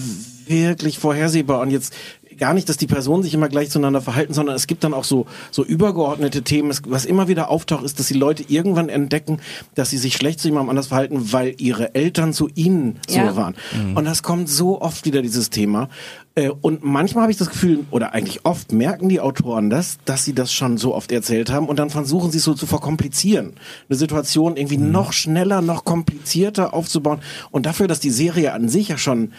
wirklich vorhersehbar. Und jetzt gar nicht, dass die Personen sich immer gleich zueinander verhalten, sondern es gibt dann auch so, so übergeordnete Themen. Es, was immer wieder auftaucht, ist, dass die Leute irgendwann entdecken, dass sie sich schlecht zu jemandem anders verhalten, weil ihre Eltern zu ihnen so Ja. waren. Und das kommt so oft wieder, dieses Thema. Äh, Und manchmal habe ich das Gefühl, oder eigentlich oft merken die Autoren das, dass sie das schon so oft erzählt haben und dann versuchen sie es so zu verkomplizieren. Eine Situation irgendwie noch schneller, noch komplizierter aufzubauen. Und dafür, dass die Serie an sich ja schon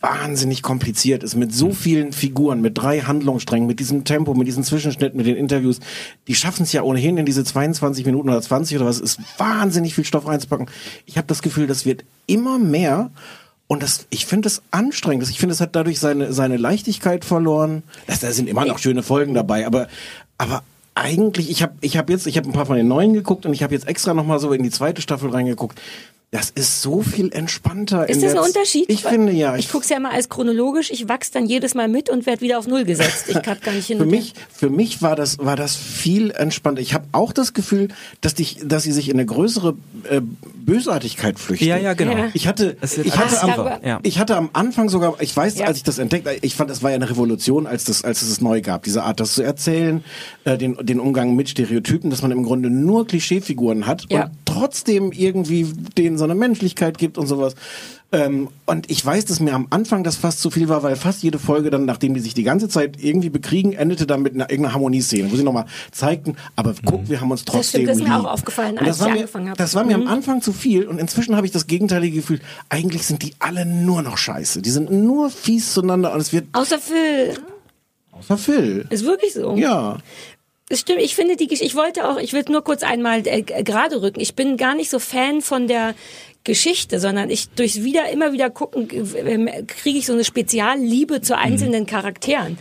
wahnsinnig kompliziert ist, mit so vielen Figuren, mit drei Handlungssträngen, mit diesem Tempo, mit diesen Zwischenschnitten, mit den Interviews, die schaffen es ja ohnehin in diese 22 Minuten oder 20 oder was, ist wahnsinnig viel Stoff reinzupacken. Ich habe das Gefühl, das wird immer mehr und das, ich finde es anstrengend. Ich finde, es hat dadurch seine, seine Leichtigkeit verloren. Das, da sind immer noch schöne Folgen dabei, aber, aber eigentlich, ich habe ich hab jetzt, ich habe ein paar von den neuen geguckt und ich habe jetzt extra nochmal so in die zweite Staffel reingeguckt. Das ist so viel entspannter. Ist das ein Unterschied? Ich finde ja. Ich guck's ja immer als chronologisch, ich wachs dann jedes Mal mit und werd wieder auf Null gesetzt. Ich kann gar nicht hin für mich, für mich war das, war das viel entspannter. Ich habe auch das Gefühl, dass, dich, dass sie sich in eine größere äh, Bösartigkeit flüchten. Ja, ja, genau. Ja. Ich hatte, Es ich hatte, am, ja. ich hatte am Anfang sogar, ich weiß, Ja. als ich das entdeckt, ich fand, es war ja eine Revolution, als das, als es es neu gab, diese Art, das zu erzählen, äh, den, den Umgang mit Stereotypen, dass man im Grunde nur Klischeefiguren hat Ja. und trotzdem irgendwie denen so eine Menschlichkeit gibt und sowas. Ähm, und ich weiß, dass mir am Anfang das fast zu viel war, weil fast jede Folge dann, nachdem die sich die ganze Zeit irgendwie bekriegen, endete dann mit einer irgendeiner Harmonieszene, wo sie nochmal zeigten, aber guck, wir haben uns trotzdem stimmt, das ist mir auch aufgefallen, als das war ich mir, angefangen hab. Das war mir Mhm. am Anfang zu viel und inzwischen habe ich das gegenteilige Gefühl, eigentlich sind die alle nur noch scheiße. Die sind nur fies zueinander und es wird Außer Phil. außer Phil. Ist wirklich so. Ja. Es stimmt, ich finde die Gesch- ich wollte auch, ich will nur kurz einmal äh, gerade rücken. Ich bin gar nicht so Fan von der Geschichte, sondern ich durchs wieder immer wieder gucken kriege ich so eine Spezialliebe zu einzelnen Charakteren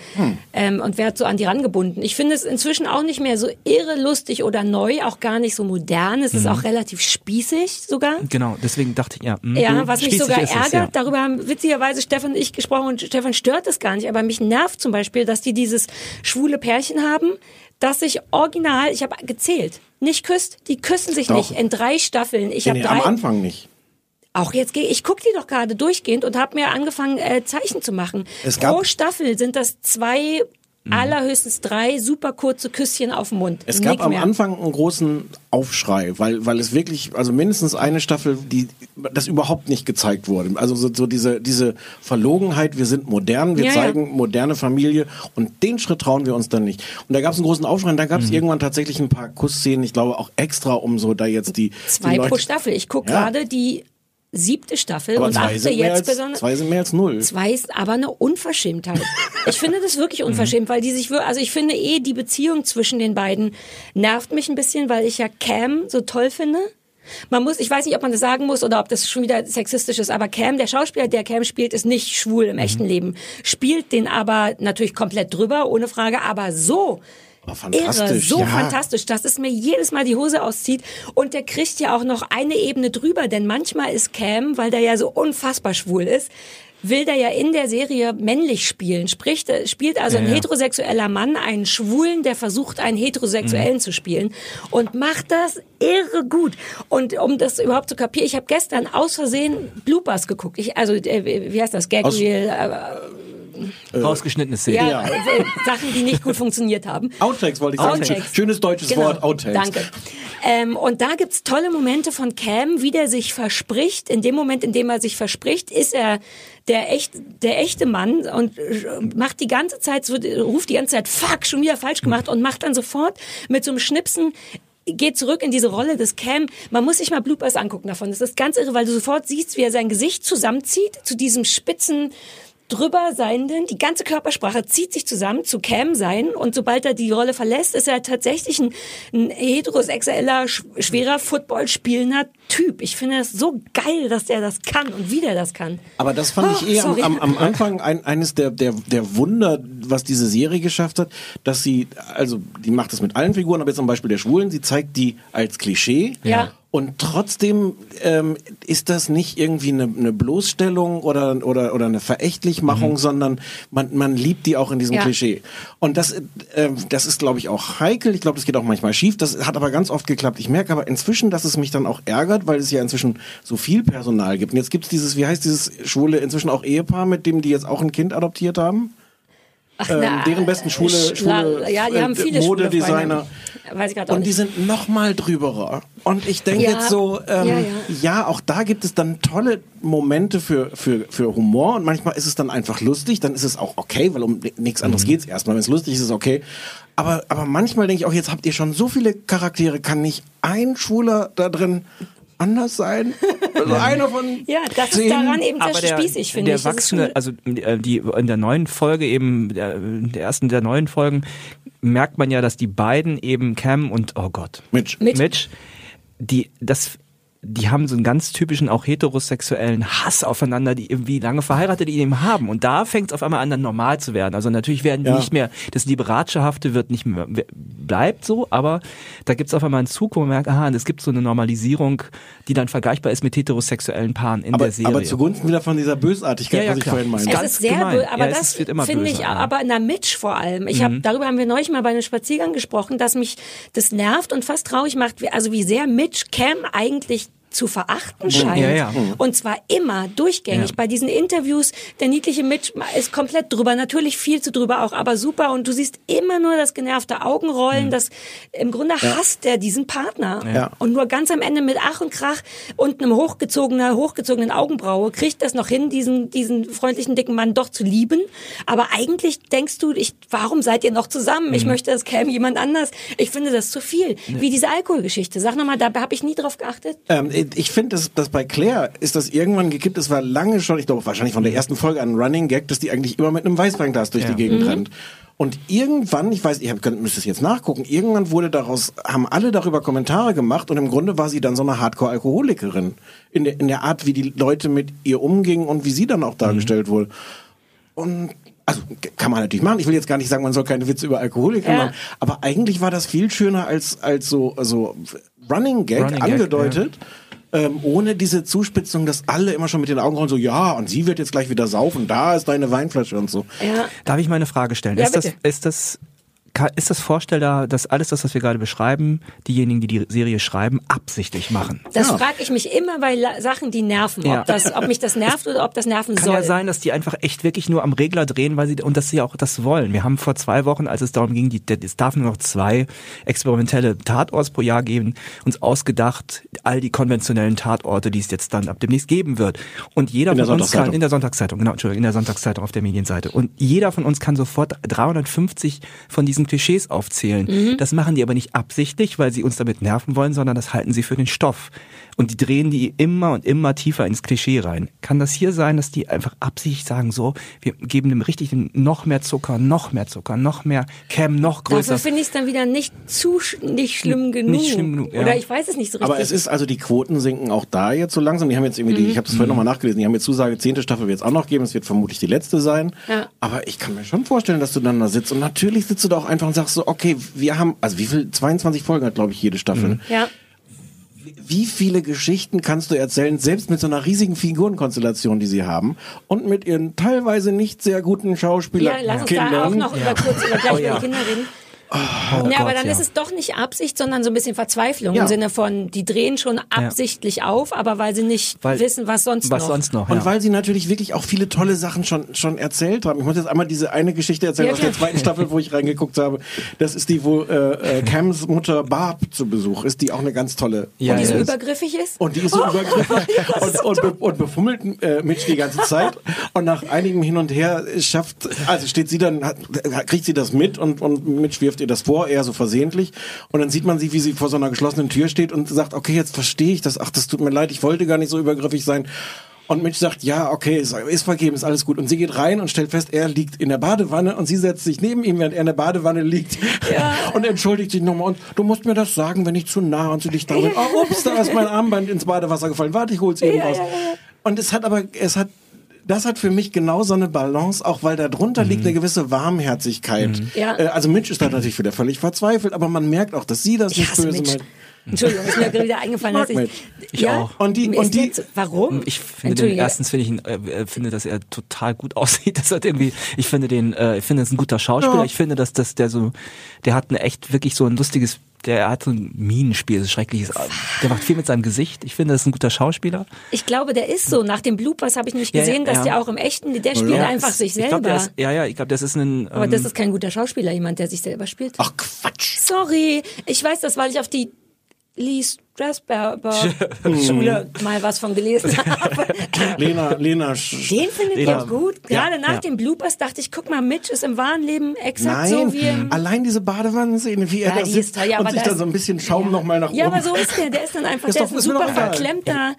ähm, und werde so an die rangebunden. Ich finde es inzwischen auch nicht mehr so irre lustig oder neu, auch gar nicht so modern. Es ist auch relativ spießig sogar. Genau, deswegen dachte ich, ja. mm, Ja, was mich sogar ist es, ärgert, ja. darüber haben witzigerweise Stefan und ich gesprochen und Stefan stört es gar nicht, aber mich nervt zum Beispiel, dass die dieses schwule Pärchen haben, das sich original, ich habe gezählt, nicht küsst, die küssen sich Doch. nicht in drei Staffeln. Ich Nee, habe nee, am drei, Anfang nicht. auch jetzt gehe ich gucke die doch gerade durchgehend und habe mir angefangen äh, Zeichen zu machen. Es gab- Pro Staffel sind das zwei allerhöchstens drei super kurze Küsschen auf dem Mund. Es gab Nick am mehr. Anfang einen großen Aufschrei, weil, weil es wirklich, also mindestens eine Staffel, die das überhaupt nicht gezeigt wurde. Also so, so diese, diese Verlogenheit, wir sind modern, wir Ja, ja. zeigen moderne Familie und den Schritt trauen wir uns dann nicht. Und da gab es einen großen Aufschrei und da gab Mhm. es irgendwann tatsächlich ein paar Kussszenen, ich glaube auch extra, um so da jetzt die, Zwei die Leute, pro Staffel. Ich gucke Ja. gerade die siebte Staffel Aber und achte jetzt als, besonders. zwei sind mehr als null. Zwei ist aber eine Unverschämtheit. Ich finde das wirklich unverschämt, weil die sich, also ich finde eh die Beziehung zwischen den beiden nervt mich ein bisschen, weil ich ja Cam so toll finde. Man muss, ich weiß nicht, ob man das sagen muss oder ob das schon wieder sexistisch ist, aber Cam, der Schauspieler, der Cam spielt, ist nicht schwul im echten Leben. Spielt den aber natürlich komplett drüber, ohne Frage, aber so. Aber fantastisch, Irre, so ja. fantastisch, dass es mir jedes Mal die Hose auszieht. Und der kriegt ja auch noch eine Ebene drüber, denn manchmal ist Cam, weil der ja so unfassbar schwul ist, will der ja in der Serie männlich spielen. Spricht, äh, spielt also ein ja. heterosexueller Mann einen Schwulen, der versucht, einen Heterosexuellen zu spielen und macht das irre gut. Und um das überhaupt zu kapieren, ich habe gestern aus Versehen Bloopers geguckt. Ich, also, äh, wie heißt das? Gag Reel, äh, Rausgeschnittene Szene. ja, äh, Sachen, die nicht gut funktioniert haben. Outtakes wollte ich sagen. Outtakes. Schönes deutsches Genau. Wort, Outtakes. Danke. Ähm, und da gibt's tolle Momente von Cam, wie der sich verspricht. In dem Moment, in dem er sich verspricht, ist er der, echt, der echte Mann und äh, macht die ganze Zeit, so, ruft die ganze Zeit, fuck, schon wieder falsch gemacht und macht dann sofort mit so einem Schnipsen geht zurück in diese Rolle des Cam. Man muss sich mal Bloopers angucken davon. Das ist ganz irre, weil du sofort siehst, wie er sein Gesicht zusammenzieht zu diesem spitzen drüber seienden, die ganze Körpersprache zieht sich zusammen zu Cam sein und sobald er die Rolle verlässt, ist er tatsächlich ein, ein heterosexueller, sch schwerer Football spielender Typ. Ich finde das so geil, dass der das kann und wie der das kann. Aber das fand Oh, ich eher am, am, am Anfang ein, eines der, der, der Wunder, was diese Serie geschafft hat, dass sie, also die macht es mit allen Figuren, aber jetzt zum Beispiel der Schwulen, sie zeigt die als Klischee. Ja. Und trotzdem ähm, ist das nicht irgendwie eine, eine Bloßstellung oder, oder, oder eine Verächtlichmachung, sondern man, man liebt die auch in diesem Ja. Klischee. Und das, äh, das ist, glaube ich, auch heikel. Ich glaube, das geht auch manchmal schief. Das hat aber ganz oft geklappt. Ich merke aber inzwischen, dass es mich dann auch ärgert, weil es ja inzwischen so viel Personal gibt. Und jetzt gibt's dieses, wie heißt dieses schwule, inzwischen auch Ehepaar, mit dem die jetzt auch ein Kind adoptiert haben? Ähm, na, deren besten Schule, Schule ja, die haben äh, viele Modedesigner. Schulfreunde. Weiß ich gerade auch Und die sind noch mal drüberer. Und ich denke Ja, jetzt so, ähm, ja, ja, ja. auch da gibt es dann tolle Momente für, für, für Humor und manchmal ist es dann einfach lustig, dann ist es auch okay, weil um nichts anderes Mhm. geht's erstmal. Wenn es lustig ist, ist es okay. Aber, aber manchmal denke ich auch, jetzt habt ihr schon so viele Charaktere, kann nicht ein Schwuler da drin anders sein? Also einer von Ja, das ist daran eben sehr aber der, spießig, finde der ich. Ist Wachsende, also äh, die in der neuen Folge eben, der, der ersten der neuen Folgen, merkt man ja, dass die beiden eben Cam und oh Gott, Mitch. Mitch. Mitch die das die haben so einen ganz typischen auch heterosexuellen Hass aufeinander, die irgendwie lange verheiratet die eben haben. Und da fängt es auf einmal an, dann normal zu werden. Also natürlich werden die Ja. nicht mehr, das Liberatscherhafte wird nicht mehr, bleibt so, aber da gibt es auf einmal einen Zug, wo man merkt, aha, es gibt so eine Normalisierung, die dann vergleichbar ist mit heterosexuellen Paaren in aber, der Serie. aber zugunsten wieder von dieser Bösartigkeit, Ja, ja, was ich vorhin meinte. Es ganz ist sehr gemein. böse, aber Ja, das ist- wird immer finde ich, ja. aber in der Mitch vor allem. Ich Mhm. habe darüber haben wir neulich mal bei einem Spaziergang gesprochen, dass mich das nervt und fast traurig macht, wie- also wie sehr Mitch Cam eigentlich zu verachten scheint. Ja, ja. Und zwar immer durchgängig. Ja. Bei diesen Interviews, der niedliche Mitch ist komplett drüber, natürlich viel zu drüber auch, aber super. Und du siehst immer nur das genervte Augenrollen, das im Grunde hasst er diesen Partner. Ja. Und nur ganz am Ende mit Ach und Krach und einem hochgezogener, hochgezogenen Augenbraue kriegt das noch hin, diesen, diesen freundlichen dicken Mann doch zu lieben. Aber eigentlich denkst du, ich, warum seid ihr noch zusammen? Ich möchte, das käme jemand anders. Ich finde das zu viel. Wie diese Alkoholgeschichte. Sag nochmal, da habe ich nie drauf geachtet. Ähm, ich finde, dass, dass bei Claire ist das irgendwann gekippt. Es war lange schon, ich glaube wahrscheinlich von der ersten Folge an Running Gag, dass die eigentlich immer mit einem Weißweinglas durch Ja. die Gegend Mhm. rennt. Und irgendwann, ich weiß, ich hab, müsste es jetzt nachgucken, irgendwann wurde daraus, haben alle darüber Kommentare gemacht und im Grunde war sie dann so eine Hardcore-Alkoholikerin. In der, in der Art, wie die Leute mit ihr umgingen und wie sie dann auch dargestellt wurde. Und also kann man natürlich machen. Ich will jetzt gar nicht sagen, man soll keine Witze über Alkoholiker Ja. machen. Aber eigentlich war das viel schöner als als so so Running Gag Running Gag, angedeutet. Ähm, ohne diese Zuspitzung, dass alle immer schon mit den Augen rollen, so, ja, und sie wird jetzt gleich wieder saufen, da ist deine Weinflasche und so. Ja. Darf ich mal eine Frage stellen? Ja, ist, das, ist das ist das vorstellbar, dass alles das, was wir gerade beschreiben, diejenigen, die die Serie schreiben, absichtlich machen? Das Ja. frage ich mich immer bei La Sachen, die nerven. Ja. Ob, das, ob mich das nervt oder ob das nerven Kann soll. ja sein, dass die einfach echt wirklich nur am Regler drehen, weil sie und dass sie auch das wollen. Wir haben vor zwei Wochen, als es darum ging, die, es darf nur noch zwei experimentelle Tatorts pro Jahr geben, uns ausgedacht, all die konventionellen Tatorte, die es jetzt dann ab demnächst geben wird. Und jeder In von uns kann in der Sonntagszeitung, genau, Entschuldigung, in der Sonntagszeitung auf der Medienseite. Und jeder von uns kann sofort 350 von diesen Klischees aufzählen. Das machen die aber nicht absichtlich, weil sie uns damit nerven wollen, sondern das halten sie für den Stoff. Und die drehen die immer und immer tiefer ins Klischee rein. Kann das hier sein, dass die einfach absichtlich sagen, so, wir geben dem richtig noch mehr Zucker, noch mehr Zucker, noch mehr Cam, noch größer. Dafür finde ich es dann wieder nicht zu sch nicht schlimm genug. Nicht schlimm genug, ja. Oder ich weiß es nicht so richtig. Aber es ist also, die Quoten sinken auch da jetzt so langsam. Die haben jetzt irgendwie, die, ich habe das vorhin nochmal nachgelesen, die haben jetzt Zusage, zehnte Staffel wird es auch noch geben, es wird vermutlich die letzte sein. Ja. Aber ich kann mir schon vorstellen, dass du dann da sitzt und natürlich sitzt du da auch einfach und sagst so, okay, wir haben, also wie viel, 22 Folgen hat glaube ich jede Staffel. ja. Wie viele Geschichten kannst du erzählen, selbst mit so einer riesigen Figurenkonstellation, die sie haben und mit ihren teilweise nicht sehr guten ja, Schauspielern, lass uns da auch noch über kurz über gleich Oh, ja. Kinder reden. Oh ja, aber Gott, dann ja. ist es doch nicht Absicht, sondern so ein bisschen Verzweiflung Ja. im Sinne von, die drehen schon absichtlich auf, aber weil sie nicht Weil- wissen, was sonst was noch. sonst noch. Und ja. weil sie natürlich wirklich auch viele tolle Sachen schon, schon erzählt haben. Ich muss jetzt einmal diese eine Geschichte erzählen Ja, aus der zweiten Staffel, wo ich reingeguckt habe. Das ist die, wo äh, äh, Cams Mutter Barb zu Besuch ist, die auch eine ganz tolle Ja, Und die so ja. übergriffig ist? und die ist so übergriffig und, und, be und befummelt äh, Mitch die ganze Zeit. Und nach einigem Hin und Her schafft, also steht sie dann, hat, kriegt sie das mit und, und Mitch wirft ihr das vor, eher so versehentlich. Und dann sieht man sie, wie sie vor so einer geschlossenen Tür steht und sagt, okay, jetzt verstehe ich das. Ach, das tut mir leid, ich wollte gar nicht so übergriffig sein. Und Mitch sagt, ja, okay, ist, ist vergeben, ist alles gut. Und sie geht rein und stellt fest, er liegt in der Badewanne und sie setzt sich neben ihm, während er in der Badewanne liegt. Und entschuldigt sich nochmal. Und du musst mir das sagen, wenn ich zu nah und zu dicht dran bin. Oh, ups, da ist mein Armband ins Badewasser gefallen. Warte, ich hol's eben raus. Und es hat aber, es hat, das hat für mich genau so eine Balance, auch weil da drunter liegt eine gewisse Warmherzigkeit. Ja. Äh, also Mitch ist da natürlich wieder völlig verzweifelt, aber man merkt auch, dass sie das Ich nicht hasse böse meint. Entschuldigung, ist mir gerade wieder eingefallen, dass ich. Ich ja? auch. Und die- und die- jetzt- warum? Ich finde den erstens finde ich ihn, äh, äh, finde, dass er total gut aussieht. Das hat irgendwie, ich finde den, äh, ich finde, das ist ein guter Schauspieler. Ja. Ich finde, dass, dass der so, der hat eine echt wirklich so ein lustiges der hat so ein Minenspiel, so schreckliches. Der macht viel mit seinem Gesicht. Ich finde, das ist ein guter Schauspieler. Ich glaube, der ist so. Nach dem Bloopers habe ich nicht Ja, ja, gesehen, dass ja. der auch im echten, der spielt Ja, einfach sich Ich glaub, selber. ist, ja, ja, ich glaube, das ist ein. Aber ähm, das ist kein guter Schauspieler, jemand, der sich selber spielt. Ach Quatsch. Sorry, ich weiß das, weil ich auf die Lee Strasberger Schule mal was von gelesen habe. Lena, Lena. Den findet Ja. ihr gut. Gerade Ja, nach ja. dem Bloopers dachte ich, guck mal, Mitch ist im wahren Leben exakt Nein, so wie im allein diese Badewannenszene, wie er Ja, da sitzt ist toll, ja, und sich da dann so ein bisschen Schaum ja. noch mal nach oben. Ja, aber so ist der. Der ist dann einfach, Ist der doch- ist ein ist super verklemmter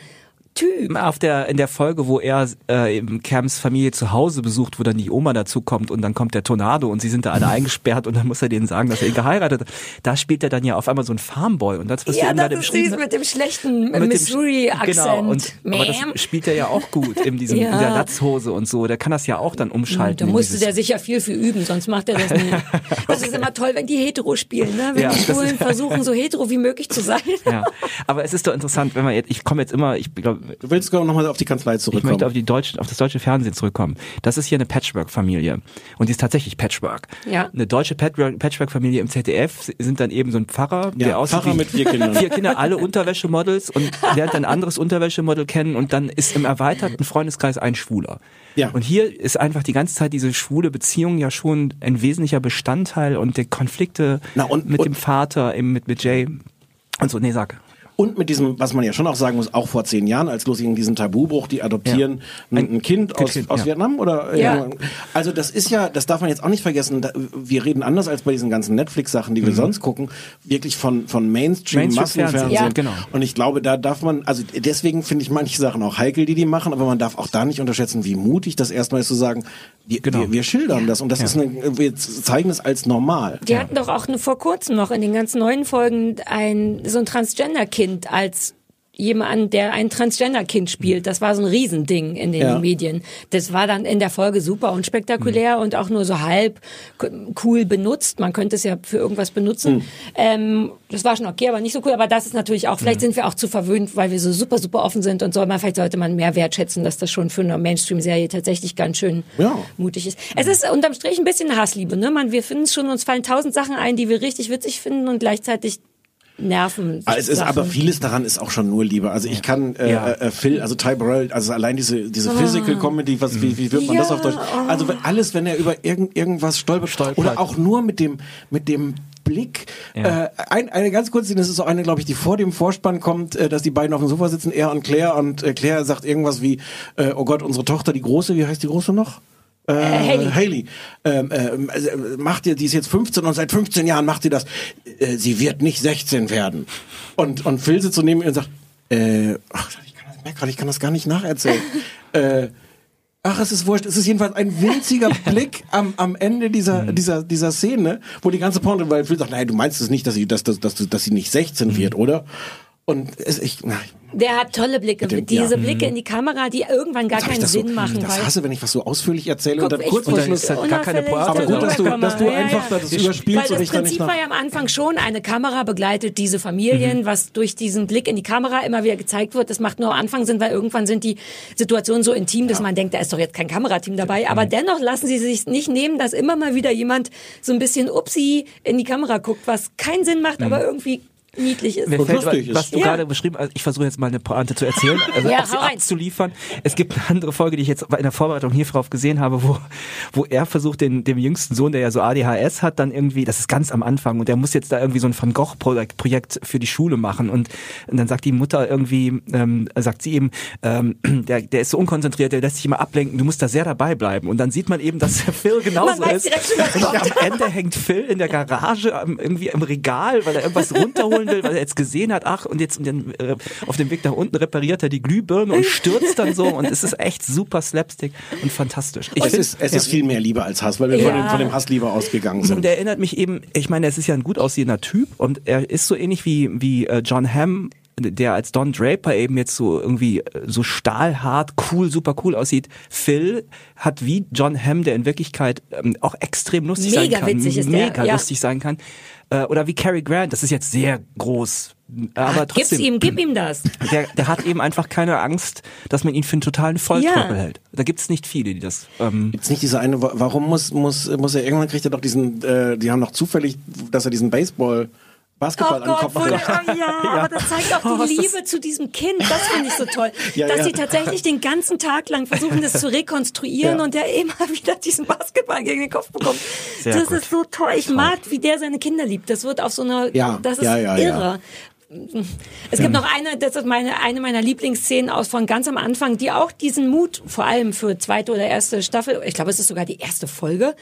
Typ. auf der in der Folge, wo er äh, eben Cams Familie zu Hause besucht, wo dann die Oma dazu kommt und dann kommt der Tornado und sie sind da alle eingesperrt und dann muss er denen sagen, dass er ihn geheiratet hat. Da spielt er dann ja auf einmal so ein Farmboy und das was du Ja, eben das gerade ist beschrieben hast. mit dem schlechten Missouri-Akzent. Genau, und, aber das spielt er ja auch gut in diesem Ja. in der Latzhose und so. Der kann das ja auch dann umschalten. Da musste der sicher viel für üben, sonst macht er das nie. Das ist immer toll, wenn die hetero spielen, ne? wenn Ja, die Schwulen versuchen, so hetero wie möglich zu sein. ja, aber es ist doch interessant, wenn man jetzt, ich komme jetzt immer, ich glaube, Du willst noch mal auf die Kanzlei Ich zurückkommen. möchte auf die deutsche, auf das deutsche Fernsehen zurückkommen. Das ist hier eine Patchwork-Familie. Und die ist tatsächlich Patchwork. Ja. Eine deutsche Patchwork- Patchwork-Familie im ZDF sind dann eben so ein Pfarrer, Ja, der aussieht Pfarrer mit vier Kindern. Vier Kinder, alle Unterwäschemodels und lernt ein anderes Unterwäschemodel kennen und dann ist im erweiterten Freundeskreis ein Schwuler. Ja. Und hier ist einfach die ganze Zeit diese schwule Beziehung ja schon ein wesentlicher Bestandteil und die Konflikte Na, und- mit und- dem Vater, eben mit, mit Jay und so. Nee, sag. Und mit diesem, was man ja schon auch sagen muss, auch vor zehn Jahren, als los ging diesen Tabubruch, die adoptieren Ja. ein, ein Kind aus, Kind, aus ja. Vietnam oder? Ja. Also das ist ja, das darf man jetzt auch nicht vergessen. Da, wir reden anders als bei diesen ganzen Netflix-Sachen, die wir sonst gucken, wirklich von von Mainstream, Mhm. Massenfernsehen. ja. genau. Und ich glaube, da darf man, also deswegen finde ich manche Sachen auch heikel, die die machen, aber man darf auch da nicht unterschätzen, wie mutig das erstmal ist zu sagen, wir, Genau. wir, wir schildern das und das ist eine, wir zeigen es als normal. Die hatten doch auch vor kurzem noch in den ganz neuen Folgen ein so ein Transgender-Kind als jemand, der ein Transgender-Kind spielt. Das war so ein Riesending in den Ja. Medien. Das war dann in der Folge super und spektakulär und auch nur so halb cool benutzt. Man könnte es ja für irgendwas benutzen. Ähm, das war schon okay, aber nicht so cool. Aber das ist natürlich auch, vielleicht sind wir auch zu verwöhnt, weil wir so super, super offen sind und so. Aber vielleicht sollte man mehr wertschätzen, dass das schon für eine Mainstream-Serie tatsächlich ganz schön Ja. mutig ist. Es ist unterm Strich ein bisschen Hassliebe, ne? Man, wir finden es schon, uns fallen tausend Sachen ein, die wir richtig witzig finden und gleichzeitig nerven. Ah, Es ist aber vieles daran ist auch schon nur Liebe. Also ich kann äh, Ja. äh, Phil, also Ty Burrell, also allein diese diese Physical Comedy, was wie, wie wird man das Ja, auf Deutsch? Also alles, wenn er über irgend, irgendwas stolpert, oder auch nur mit dem mit dem Blick. Ja. Äh, ein, eine ganz kurze das ist so eine, glaube ich, die vor dem Vorspann kommt, äh, dass die beiden auf dem Sofa sitzen, er und Claire, und äh, Claire sagt irgendwas wie, äh, oh Gott, unsere Tochter, die große, wie heißt die große noch? Äh, Hailey. Haley. Ähm, ähm, also, äh, macht ihr, die ist jetzt 15 und seit 15 Jahren macht sie das. Äh, sie wird nicht 16 werden. Und, und Phil sitzt so neben ihr und sagt, äh, ach, ich kann das, merk grad, ich kann das gar nicht nacherzählen. äh, Ach, es ist wurscht. Es ist jedenfalls ein winziger Blick am, am Ende dieser, dieser, dieser Szene, wo die ganze Porno, weil Phil sagt, nein, du meinst es nicht, dass sie, dass, dass, dass, dass sie nicht 16 wird, oder? Und es, ich, na, Der hat tolle Blicke. dem- Diese ja. Blicke in die Kamera, die irgendwann gar keinen das so, Sinn machen. das hasse, wenn ich was so ausführlich erzähle Guck, und dann kurz vor Schluss. ist halt gar keine Pointe Aber gut, dass du, dass du einfach Ja, das überspielst Weil das Prinzip war ja am Anfang schon, eine Kamera begleitet diese Familien, Mhm. was durch diesen Blick in die Kamera immer wieder gezeigt wird. Das macht nur am Anfang Sinn, weil irgendwann sind die Situationen so intim, dass man denkt, da ist doch jetzt kein Kamerateam dabei. Aber Mhm. dennoch lassen sie sich nicht nehmen, dass immer mal wieder jemand so ein bisschen upsi in die Kamera guckt, was keinen Sinn macht, aber irgendwie niedlich ist. Mir fällt, lustig was ist. du Ja. gerade beschrieben hast, ich versuche jetzt mal eine Pointe zu erzählen, also Ja, sie abzuliefern. Es gibt eine andere Folge, die ich jetzt in der Vorbereitung hier drauf gesehen habe, wo, wo er versucht, den, dem jüngsten Sohn, der ja so ADHS hat, dann irgendwie, das ist ganz am Anfang, und der muss jetzt da irgendwie so ein Van Gogh-Projekt Projekt für die Schule machen. Und, und dann sagt die Mutter irgendwie, ähm, sagt sie ihm, ähm, der, der ist so unkonzentriert, der lässt sich immer ablenken, du musst da sehr dabei bleiben. Und dann sieht man eben, dass Phil genauso ist. direkt schon, was und am Ende hängt Phil in der Garage irgendwie im Regal, weil er irgendwas runterholen will, weil er jetzt gesehen hat, ach, und jetzt den, äh, auf dem Weg nach unten repariert er die Glühbirne und stürzt dann so und es ist echt super slapstick und fantastisch. Ich Es find- ist, es ist viel mehr Liebe als Hass, weil wir von, Ja. dem, von dem Hass lieber ausgegangen sind. und er erinnert mich eben, ich meine, er ist ja ein gut aussehender Typ und er ist so ähnlich wie, wie äh, John Hamm, der als Don Draper eben jetzt so irgendwie äh, so stahlhart, cool, super cool aussieht. Phil hat wie John Hamm, der in Wirklichkeit ähm, auch extrem lustig sein Mega kann. witzig ist der, mega ja. lustig sein kann. Äh, oder wie Cary Grant, das ist jetzt sehr groß. Aber Gib's trotzdem, ihm, gib ihm das. der, der hat eben einfach keine Angst, dass man ihn für einen totalen Volltrottel Ja. hält. Da gibt's nicht viele, die das. Ähm, Gibt's nicht diese eine, wa- warum muss, muss, muss er irgendwann kriegt er doch diesen, äh, die haben noch zufällig, dass er diesen Baseball Basketball Oh Gott, Kopf wurde, oh ja, aber das zeigt auch die Liebe zu diesem Kind. Das finde ich so toll. Ja, dass ja. sie tatsächlich den ganzen Tag lang versuchen, das zu rekonstruieren Ja. und der immer wieder diesen Basketball gegen den Kopf bekommt. Sehr das gut. ist so toll. Ich mag, wie der seine Kinder liebt. Das wird auf so einer, Ja, das ist ja, ja, ja. irre. Es gibt noch eine, das ist meine, eine meiner Lieblingsszenen aus von ganz am Anfang, die auch diesen Mut, vor allem für zweite oder erste Staffel, ich glaube, es ist sogar die erste Folge,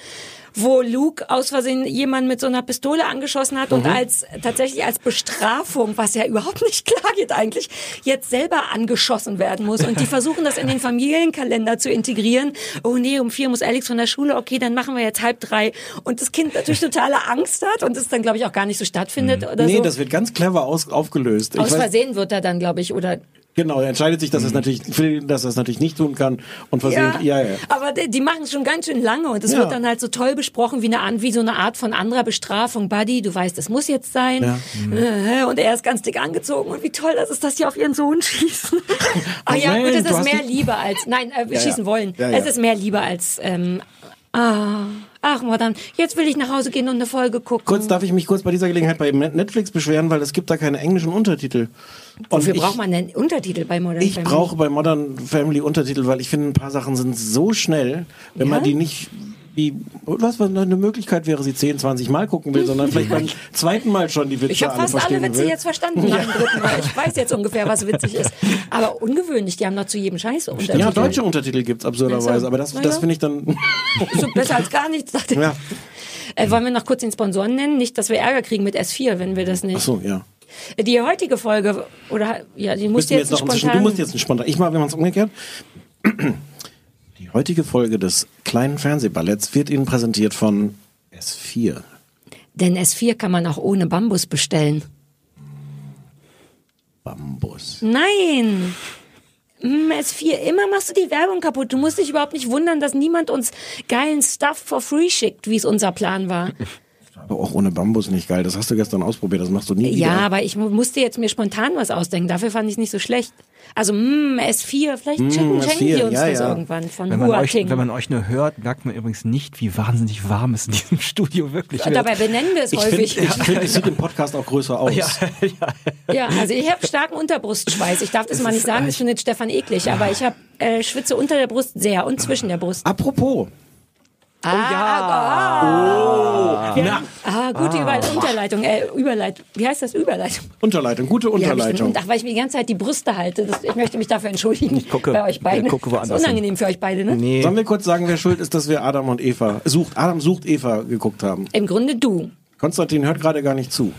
wo Luke aus Versehen jemanden mit so einer Pistole angeschossen hat Mhm. und als, tatsächlich als Bestrafung, was ja überhaupt nicht klar geht eigentlich, jetzt selber angeschossen werden muss. Und die versuchen das in den Familienkalender zu integrieren. Oh nee, um vier muss Alex von der Schule, okay, dann machen wir jetzt halb drei. Und das Kind natürlich totale Angst hat und es dann, glaube ich, auch gar nicht so stattfindet oder Mhm. Nee, so. das wird ganz clever aus, aufgelöst. Aus Versehen wird er dann, glaube ich, oder Genau, er entscheidet sich, dass er es natürlich, dass er es natürlich nicht tun kann und versehentlich, ja, ja. Aber die, die machen es schon ganz schön lange und es Ja. wird dann halt so toll besprochen wie eine, wie so eine Art von anderer Bestrafung. Buddy, du weißt, es muss jetzt sein. Ja. Äh, Und er ist ganz dick angezogen und wie toll das ist, dass die auf ihren Sohn schießen. Ach ja, Moment, gut, es ist mehr Liebe als, nein, äh, wir Ja, ja. schießen wollen. Ja, ja. Es ist mehr Liebe als, ähm, ah, ach, Madame, jetzt will ich nach Hause gehen und eine Folge gucken. Kurz darf ich mich kurz bei dieser Gelegenheit bei Netflix beschweren, weil es gibt da keine englischen Untertitel. Und Wofür ich, braucht man denn Untertitel bei Modern ich Family? brauche bei Modern Family Untertitel, weil ich finde, ein paar Sachen sind so schnell, wenn Ja? man die nicht wie, was was eine Möglichkeit wäre, sie 10, 20 Mal gucken will, sondern vielleicht beim zweiten Mal schon die Witze Ich habe fast alle Witze will. jetzt verstanden dem dritten Mal. Ich weiß jetzt ungefähr, was witzig ist. Aber ungewöhnlich, die haben noch zu jedem Scheiß Untertitel. Ja, deutsche Untertitel gibt's absurderweise, Also, aber das, na das ja. finde ich dann. So besser als gar nichts. dachte ich. Ja. Äh, wollen wir noch kurz den Sponsoren nennen? Nicht, dass wir Ärger kriegen mit S4, wenn wir das nicht. Ach so, ja. Die heutige Folge, oder ja, die musst jetzt, jetzt noch spontan. du musst jetzt nicht spontan. Ich mal, wir machen es umgekehrt. Die heutige Folge des kleinen Fernsehballetts wird Ihnen präsentiert von S4. Denn S4 kann man auch ohne Bambus bestellen. Bambus. Nein! Mm, S4, immer machst du die Werbung kaputt. Du musst dich überhaupt nicht wundern, dass niemand uns geilen Stuff for free schickt, wie es unser Plan war. Aber auch ohne Bambus nicht geil. Das hast du gestern ausprobiert. Das machst du nie Ja, wieder. aber ich mu- musste jetzt mir spontan was ausdenken. Dafür fand ich es nicht so schlecht. Also, mm, S4, vielleicht schicken, S4, schenken die uns ja, das ja. irgendwann von Wenn man, euch, wenn man euch nur hört, merkt man übrigens nicht, wie wahnsinnig warm es in diesem Studio wirklich wird. Dabei benennen wir es Ich finde, häufig. ich find, es sieht im Podcast auch größer aus. Ja, also ich habe starken Unterbrustschweiß. Ich darf das mal nicht sagen, das findet Stefan eklig, aber ich habe äh, schwitze unter der Brust sehr und zwischen der Brust. Apropos, Ah, ja. ah gute Überle Unterleitung, äh, Überleitung. Wie heißt das? Überleitung. Unterleitung, gute Unterleitung. Ich, ach, weil ich mir die ganze Zeit die Brüste halte. Das, ich möchte mich dafür entschuldigen. Ich gucke- bei euch beiden. ich gucke woanders Das ist unangenehm für euch beide, ne? nee. Sollen wir kurz sagen, wer schuld ist, dass wir Adam und Eva sucht, Adam sucht Eva geguckt haben? Im Grunde du. Konstantin hört gerade gar nicht zu.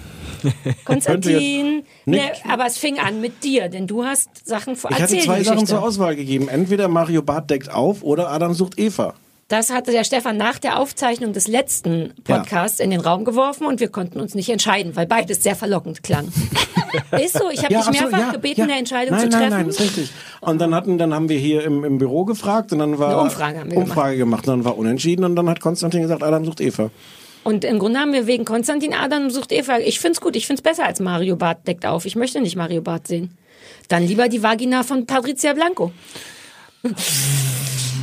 Konstantin. Ne, aber es fing an mit dir, denn du hast Sachen vor Ich hatte zwei Sachen zur Auswahl gegeben. Entweder Mario Barth deckt auf oder Adam sucht Eva. Das hatte der Stefan nach der Aufzeichnung des letzten Podcasts in den Raum geworfen und wir konnten uns nicht entscheiden, weil beides sehr verlockend klang. ist so, ich habe dich ach so, mehrfach gebeten, eine Entscheidung nein, zu treffen. Nein, nein, ist richtig. Und dann hatten, dann haben wir hier im, im Büro gefragt und dann war Eine Umfrage haben wir Umfrage gemacht. Und dann war unentschieden und dann hat Konstantin gesagt, Adam sucht Eva. Und im Grunde haben wir wegen Konstantin Adam sucht Eva. Ich find's gut, ich find's besser als Mario Barth deckt auf. Ich möchte nicht Mario Barth sehen. Dann lieber die Vagina von Patricia Blanco.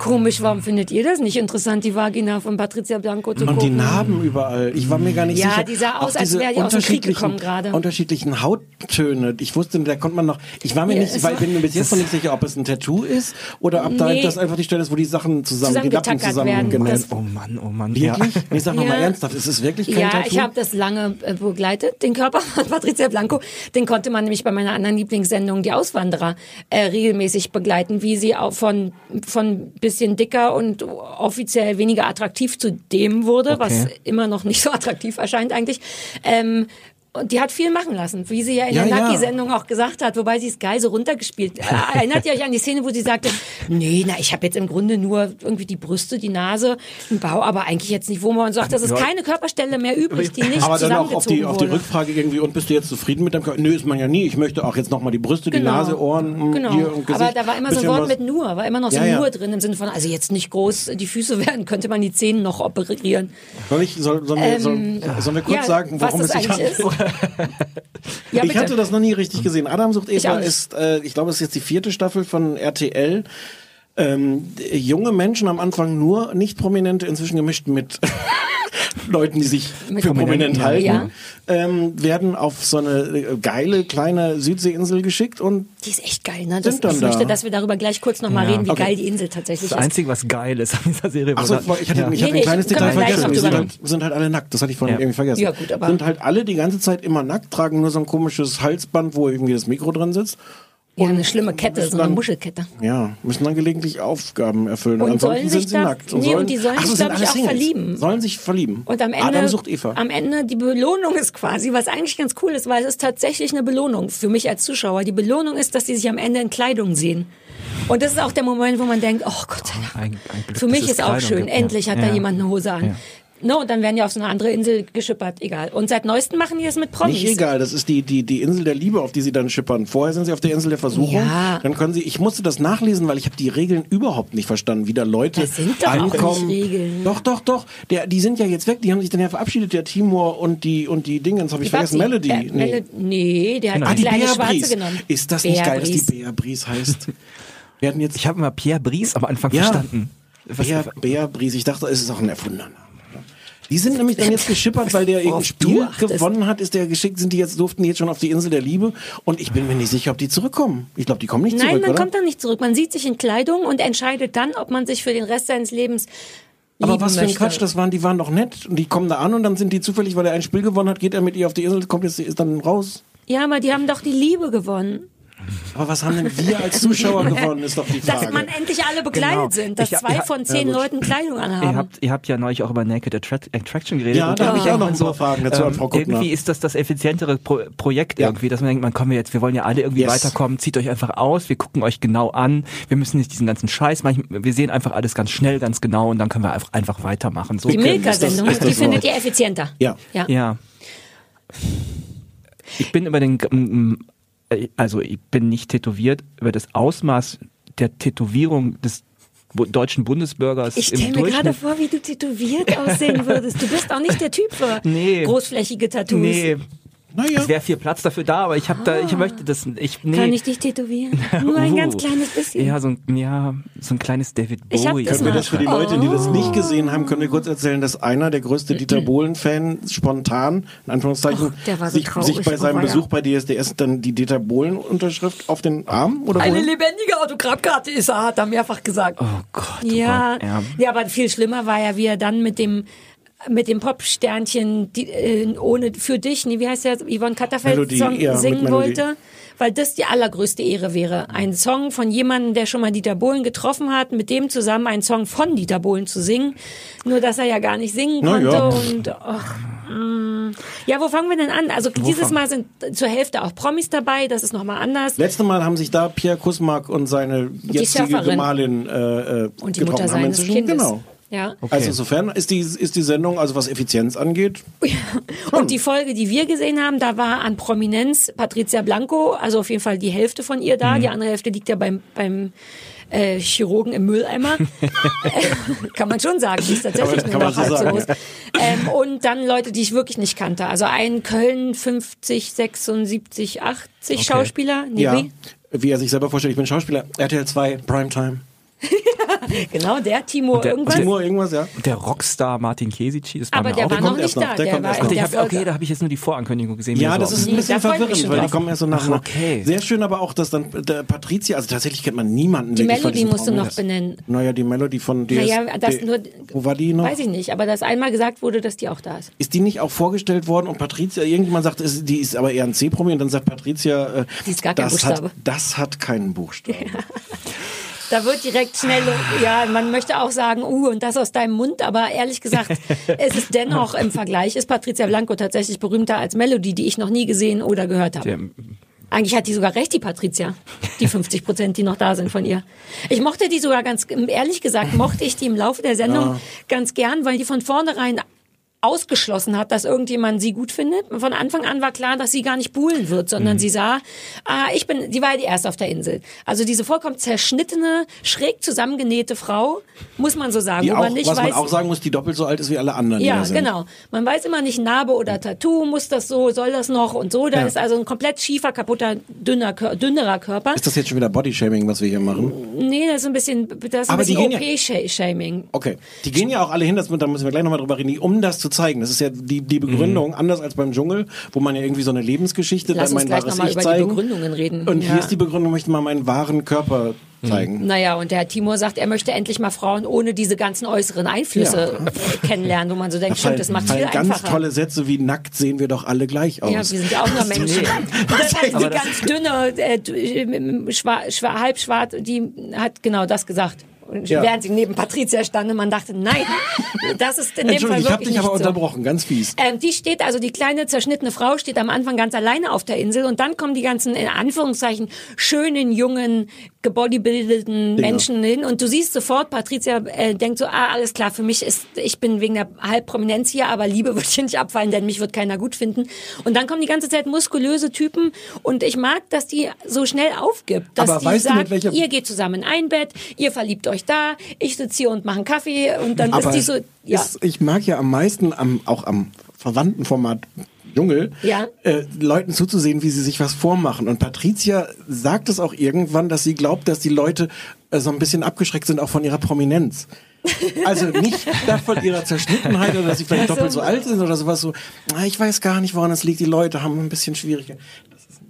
Komisch, warum findet ihr das nicht interessant, die Vagina von Patricia Blanco zu Und gucken? die Narben überall. Ich war mir gar nicht Ja, sicher. die sah aus, als wäre die aus dem Krieg unterschiedlichen- gekommen gerade. Unterschiedlichen Hauttöne. Ich wusste, da konnte man noch. Ich war mir Ja, nicht, weil war- bin mir bis jetzt noch nicht sicher, ob es ein Tattoo ist oder ob da Nee. das einfach die Stelle ist, wo die Sachen zusammen, die Lappen Zusammengetackert zusammen werden. genäht. Das- Oh Mann, oh Mann. Wirklich? Nee, sag noch Ja. mal ernsthaft. Ist es wirklich kein Ja, Tattoo? ich habe das lange äh, begleitet, den Körper von Patricia Blanco. Den konnte man nämlich bei meiner anderen Lieblingssendung, die Auswanderer, äh, regelmäßig begleiten, wie sie auch von, von bisschen dicker und offiziell weniger attraktiv zu dem wurde, was Okay. immer noch nicht so attraktiv erscheint eigentlich. Ähm, und die hat viel machen lassen, wie sie ja in Ja, der ja. Lucky-Sendung auch gesagt hat, wobei sie es geil so runtergespielt. Äh, Erinnert ihr euch an die Szene, wo sie sagte, nee, na, ich habe jetzt im Grunde nur irgendwie die Brüste, die Nase, den Bau, aber eigentlich jetzt nicht, wo man sagt, das ist keine Körperstelle mehr übrig, die nicht aber dann auch auf die, auf die. Rückfrage irgendwie, und bist du jetzt zufrieden mit deinem Körper? Nö, ist man ja nie. Ich möchte auch jetzt nochmal die Brüste, die Genau. Nase, Ohren, mh, Genau. hier und Gesicht. Aber da war immer so ein Wort mit nur, war immer noch so Ja, ja. nur drin im Sinne von, also jetzt nicht groß die Füße werden, könnte man die Zähne noch operieren. Soll ich, soll, sollen, wir, sollen, sollen wir kurz ja, sagen, das es sich handelt? Ja, ich hatte das noch nie richtig gesehen. Adam sucht Eva ist, äh, ich glaube, es ist jetzt die vierte Staffel von RTL. Ähm, junge Menschen am Anfang nur nicht prominente, inzwischen gemischt mit Leuten, die sich Mit für prominent halten, ja. ähm, werden auf so eine äh, geile kleine Südseeinsel geschickt und Die ist echt geil, ne? Das, Sind dann ich möchte, da. dass wir darüber gleich kurz nochmal Ja. reden, wie Okay. geil die Insel tatsächlich Das ist. Einzige, was geil ist an dieser Serie. Ach so, war- ich hatte, ich hatte Nee, ein nee, kleines Detail wir vergessen. Die sind halt, sind halt alle nackt. Das hatte ich vorhin Ja. irgendwie vergessen. Ja, gut, aber- sind halt alle die ganze Zeit immer nackt, tragen nur so ein komisches Halsband, wo irgendwie das Mikro drin sitzt. Ja, eine schlimme Kette, so eine dann- Muschelkette. Ja, müssen dann gelegentlich Aufgaben erfüllen. Und Ansonsten sollen sind sich sie da- nackt. nee, und die sollen Ach sich, sind glaub ich, auch Singles. verlieben. Sollen sich verlieben. Und am Ende, Adam sucht Eva. am Ende die Belohnung ist quasi, was eigentlich ganz cool ist, weil es ist tatsächlich eine Belohnung für mich als Zuschauer. Die Belohnung ist, dass die sich am Ende in Kleidung sehen. Und das ist auch der Moment, wo man denkt, oh Gott sei Dank. Ein, ein Glück, Für mich es ist auch schön. gibt, ja. Endlich hat ja. da jemand eine Hose an. Ja. No, und dann werden die auf so eine andere Insel geschippert, egal. Und seit neuestem machen die das mit Promis. Nicht egal, das ist die, die, die Insel der Liebe, auf die sie dann schippern. Vorher sind sie auf der Insel der Versuchung. Ja. Dann können sie, ich musste das nachlesen, weil ich habe die Regeln überhaupt nicht verstanden, wie da Leute Das sind doch auch ankommen. nicht Regeln. Doch, doch, doch. Der, die sind ja jetzt weg, die haben sich dann ja verabschiedet, der Timur und die, und die Dingens, habe ich Die vergessen, Babsi. Melody. Äh, Melo- nee, der hat Ah, die die kleine Schwarze genommen. Ist das nicht Bea geil, dass Bries. die Bea Bries heißt? Wir hatten jetzt Ich habe immer Pierre Brice am Anfang Ja. verstanden. Was, Bea, Bea Bries. Ich dachte, es ist auch ein erfundener Name. Die sind nämlich dann jetzt geschippert, weil der irgendein Spiel gewonnen hat, ist der geschickt, sind die jetzt, durften die jetzt schon auf die Insel der Liebe. Und ich bin mir nicht sicher, ob die zurückkommen. Ich glaube, die kommen nicht Nein, zurück, man oder? kommt da nicht zurück. Man sieht sich in Kleidung und entscheidet dann, ob man sich für den Rest seines Lebens Aber was für ein möchte. Quatsch, das waren, die waren doch nett. Und die kommen da an und dann sind die zufällig, weil er ein Spiel gewonnen hat, geht er mit ihr auf die Insel, kommt jetzt, ist dann raus. Ja, aber die haben doch die Liebe gewonnen. Aber was haben denn wir als Zuschauer gewonnen, ist doch die Frage. Dass man endlich alle bekleidet Genau. sind, dass Ich hab- zwei ja, von zehn ja. Leuten Kleidung Ihr anhaben. habt, ihr habt ja neulich auch über Naked Attract Attraction geredet. Ja, und da habe ich auch noch ein paar Fragen dazu an Frau Kuttner. Irgendwie ist das das effizientere Pro Projekt Ja. irgendwie, dass man denkt, man kommen wir jetzt, wir wollen ja alle irgendwie Yes. weiterkommen, zieht euch einfach aus, wir gucken euch genau an, wir müssen nicht diesen ganzen Scheiß machen, wir sehen einfach alles ganz schnell, ganz genau und dann können wir einfach, einfach weitermachen. So die Milka-Sendung, die findet so? ihr effizienter. Ja. ja. Ja. Ich bin über den, mm, äh, also ich bin nicht tätowiert, über das Ausmaß der Tätowierung des deutschen Bundesbürgers Ich stelle mir gerade vor, wie du tätowiert aussehen würdest. Du bist auch nicht der Typ für Nee. großflächige Tattoos. Nee, Naja. es wäre viel Platz dafür da, aber ich habe da, ich möchte das, ich, nee. Kann ich dich tätowieren? Nur ein Uh. ganz kleines bisschen. Ja, so ein, ja, so ein kleines David Ich hab Bowie. das Können wir das für die Leute, die das Oh. nicht gesehen haben, können wir kurz erzählen, dass einer der größte Dieter Bohlen-Fan spontan, in Anführungszeichen, Och, der war so sich, sich bei seinem oh, Besuch bei DSDS dann die Dieter Bohlen-Unterschrift auf den Arm oder Eine wohin? lebendige Autogrammkarte ist er, hat er mehrfach gesagt. Oh Gott. Oh ja, Gott, ja. ja, aber viel schlimmer war ja, wie er dann mit dem mit dem Popsternchen die, äh, ohne für dich, nee, wie heißt der Yvonne Katterfeld Melodie, Song ja, singen wollte, weil das die allergrößte Ehre wäre, ein Song von jemandem, der schon mal Dieter Bohlen getroffen hat, mit dem zusammen einen Song von Dieter Bohlen zu singen, nur dass er ja gar nicht singen konnte ja. und ach, mm. ja, wo fangen wir denn an? Also dieses Mal sind zur Hälfte auch Promis dabei, das ist noch mal anders. Letzte Mal haben sich da Pierre Kusmark und seine jetzige. Gemahlin äh, äh, Und die getroffen. Mutter seines Kindes. Genau. Ja. Also insofern ist die, ist die Sendung, also was Effizienz angeht, Und die Folge, die wir gesehen haben, da war an Prominenz Patricia Blanco, also auf jeden Fall die Hälfte von ihr Mhm. da. Die andere Hälfte liegt ja beim, beim äh, Chirurgen im Mülleimer. Kann man schon sagen, die ist tatsächlich Kann nur man noch halb so sagen, groß. Ähm, und dann Leute, die ich wirklich nicht kannte. Also ein Köln 50, 76, 80 Schauspieler. Nee, ja, wie? wie er sich selber vorstellt, ich bin Schauspieler, RTL 2, Primetime. Genau, der Timo der- irgendwas. Timur, irgendwas, ja. Der Rockstar Martin Kesici, das war Aber mir der auch war der noch kommt nicht da. der kommt war, erst noch. Der hab, okay, da habe ich jetzt nur die Vorankündigung gesehen. Ja, das ist ein bisschen verwirrend, weil die kommen erst so nach. Ach, okay. Sehr schön aber auch, dass dann der Patricia, also tatsächlich kennt man niemanden. Die Melodie musst du noch benennen. Naja, die Melodie von DS. Naja, das nur. Wo war die noch? Weiß ich nicht, aber dass einmal gesagt wurde, dass die auch da ist. Ist die nicht auch vorgestellt worden und Patricia, irgendjemand sagt, ist- die ist aber eher ein C-Promi und dann sagt Patricia, äh, das, hat, das hat keinen Buchstaben. Da wird direkt schnell, ja, man möchte auch sagen, uh, und das aus deinem Mund, aber ehrlich gesagt, es ist dennoch im Vergleich, ist Patricia Blanco tatsächlich berühmter als Melody, die ich noch nie gesehen oder gehört habe. Der- Eigentlich hat die sogar recht, die Patricia. Die 50 Prozent, die noch da sind von ihr. Ich mochte die sogar ganz, ehrlich gesagt, mochte ich die im Laufe der Sendung ganz gern, weil die von vornherein ausgeschlossen hat, dass irgendjemand sie gut findet. Von Anfang an war klar, dass sie gar nicht buhlen wird, sondern sie sah, ah, ich bin, sie war die erste auf der Insel. Also diese vollkommen zerschnittene, schräg zusammengenähte Frau, muss man so sagen, Die auch, man was weiß. man auch sagen muss, die doppelt so alt ist wie alle anderen. die Ja, genau. Man weiß immer nicht, Narbe oder Tattoo, muss das so, soll das noch und so. Da Ja. ist also ein komplett schiefer, kaputter, dünner, dünnerer Körper. Ist das jetzt schon wieder Bodyshaming, was wir hier machen? Nee, das ist ein bisschen, das ist ein Aber die bisschen gehen ja- OP-Shaming. Okay. Die gehen ja auch alle hin, das, da müssen wir gleich nochmal drüber reden, um das zu zeigen. Das ist ja die, die Begründung, anders als beim Dschungel, wo man ja irgendwie so eine Lebensgeschichte, Lass dann uns mein wahres Ich über die zeigen. Begründungen reden. Und Ja. hier ist die Begründung, möchte mal meinen wahren Körper zeigen. Naja, und der Herr Timur sagt, er möchte endlich mal Frauen ohne diese ganzen äußeren Einflüsse äh, kennenlernen, wo man so denkt, stimmt, das macht viel ganz einfacher. tolle Sätze wie nackt sehen wir doch alle gleich aus. Ja, wir sind ja auch nur Menschen. Das heißt, die ganz dünne, äh, d- schwa, schwa, halb schwarz, die hat genau das gesagt. Und Ja. Während sie neben Patricia stand und man dachte, nein, das ist in dem Fall ich habe dich aber nicht so. unterbrochen, ganz fies. Ähm, die steht, also die kleine zerschnittene Frau steht am Anfang ganz alleine auf der Insel und dann kommen die ganzen, in Anführungszeichen, schönen, jungen, gebodybildeten Menschen hin und du siehst sofort, Patricia äh, denkt so, ah, alles klar, für mich ist, ich bin wegen der Halbprominenz hier, aber Liebe wird hier nicht abfallen, denn mich wird keiner gut finden. Und dann kommen die ganze Zeit muskulöse Typen und ich mag, dass die so schnell aufgibt, dass Aber die sagt, ihr geht zusammen in ein Bett, ihr verliebt euch da, ich sitze hier und mache einen Kaffee und dann ist die so, ja. ist, ich mag ja am meisten, am, auch am verwandten Format Dschungel, Ja. äh, Leuten zuzusehen, wie sie sich was vormachen. Und Patricia sagt es auch irgendwann, dass sie glaubt, dass die Leute äh, so ein bisschen abgeschreckt sind, auch von ihrer Prominenz. Also nicht von ihrer Zerschnittenheit oder dass sie vielleicht Also- doppelt so alt sind oder sowas so. Na, ich weiß gar nicht, woran es liegt. Die Leute haben ein bisschen Schwierigkeiten.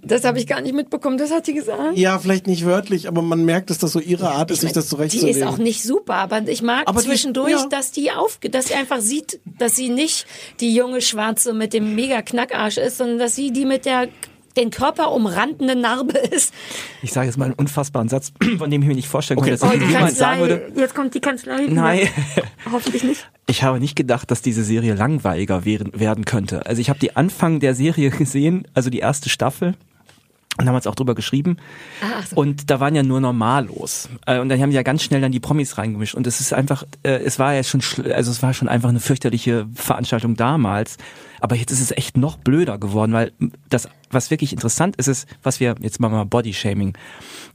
Das habe ich gar nicht mitbekommen, das hat sie gesagt. Ja, vielleicht nicht wörtlich, aber man merkt, dass das so ihre Art ist, sich das Die zurechtzulegen. ist auch nicht super, aber ich mag Aber die- zwischendurch, ja. dass die aufge, dass sie einfach sieht, dass sie nicht die junge Schwarze mit dem mega Knackarsch ist, sondern dass sie die mit der den Körper umrandende Narbe ist. Ich sage jetzt mal einen unfassbaren Satz, von dem ich mir nicht vorstellen Okay. konnte, dass Oh, ich die jemand sagen würde. Jetzt kommt die Kanzlei. Nein. Hoffentlich nicht. Ich habe nicht gedacht, dass diese Serie langweiliger werden, werden könnte. Also ich habe die Anfang der Serie gesehen, also die erste Staffel. Und damals auch drüber geschrieben. Ah, ach so. Und da waren ja nur Normalos. Äh, Und dann haben die ja ganz schnell dann die Promis reingemischt. Und es ist einfach, äh, es war ja schon, also es war schon einfach eine fürchterliche Veranstaltung damals. Aber jetzt ist es echt noch blöder geworden, weil das, was wirklich interessant ist, ist, was wir, jetzt machen wir mal Bodyshaming.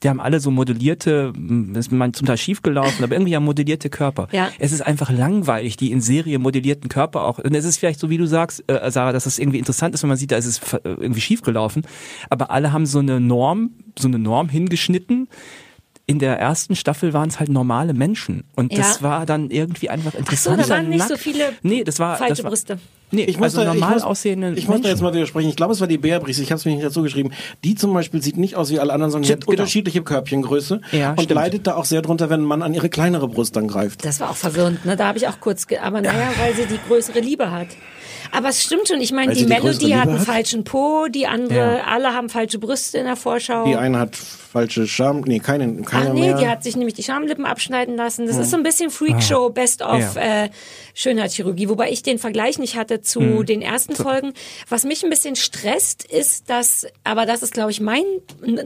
Die haben alle so modellierte, m, ist man zum Teil schief gelaufen, aber irgendwie ja modellierte Körper. Ja. Es ist einfach langweilig, die in Serie modellierten Körper auch. Und es ist vielleicht so, wie du sagst, äh, Sarah, dass es irgendwie interessant ist, wenn man sieht, da ist es ver- irgendwie schief gelaufen. Aber alle haben so eine Norm, so eine Norm hingeschnitten. In der ersten Staffel waren es halt normale Menschen. Und das Ja. war dann irgendwie einfach so, interessant. da waren nicht so viele nee, das war, falsche das war, Brüste. Nee, Ich muss, also da, normal ich muss, aussehende ich muss da jetzt mal widersprechen. Ich glaube, es war die Beatrice. Ich habe es mir nicht dazu geschrieben. Die zum Beispiel sieht nicht aus wie alle anderen, sondern sie hat Genau. unterschiedliche Körbchengröße Ja, und stimmt. leidet da auch sehr drunter, wenn man an ihre kleinere Brust dann greift. Das war auch verwirrend, ne? Da habe ich auch kurz, ge aber naja, weil sie die größere Liebe hat. Aber es stimmt schon, ich meine, die die Melodie hat einen hat? falschen Po, die andere, Ja. alle haben falsche Brüste in der Vorschau. Die eine hat falsche Scham, nee, keine, keine Ach nee, mehr. die hat sich nämlich die Schamlippen abschneiden lassen. Das ist so ein bisschen Freakshow, Best of Ja. äh, Schönheitschirurgie, wobei ich den Vergleich nicht hatte zu den ersten Folgen. Was mich ein bisschen stresst, ist, dass, aber das ist, glaube ich, mein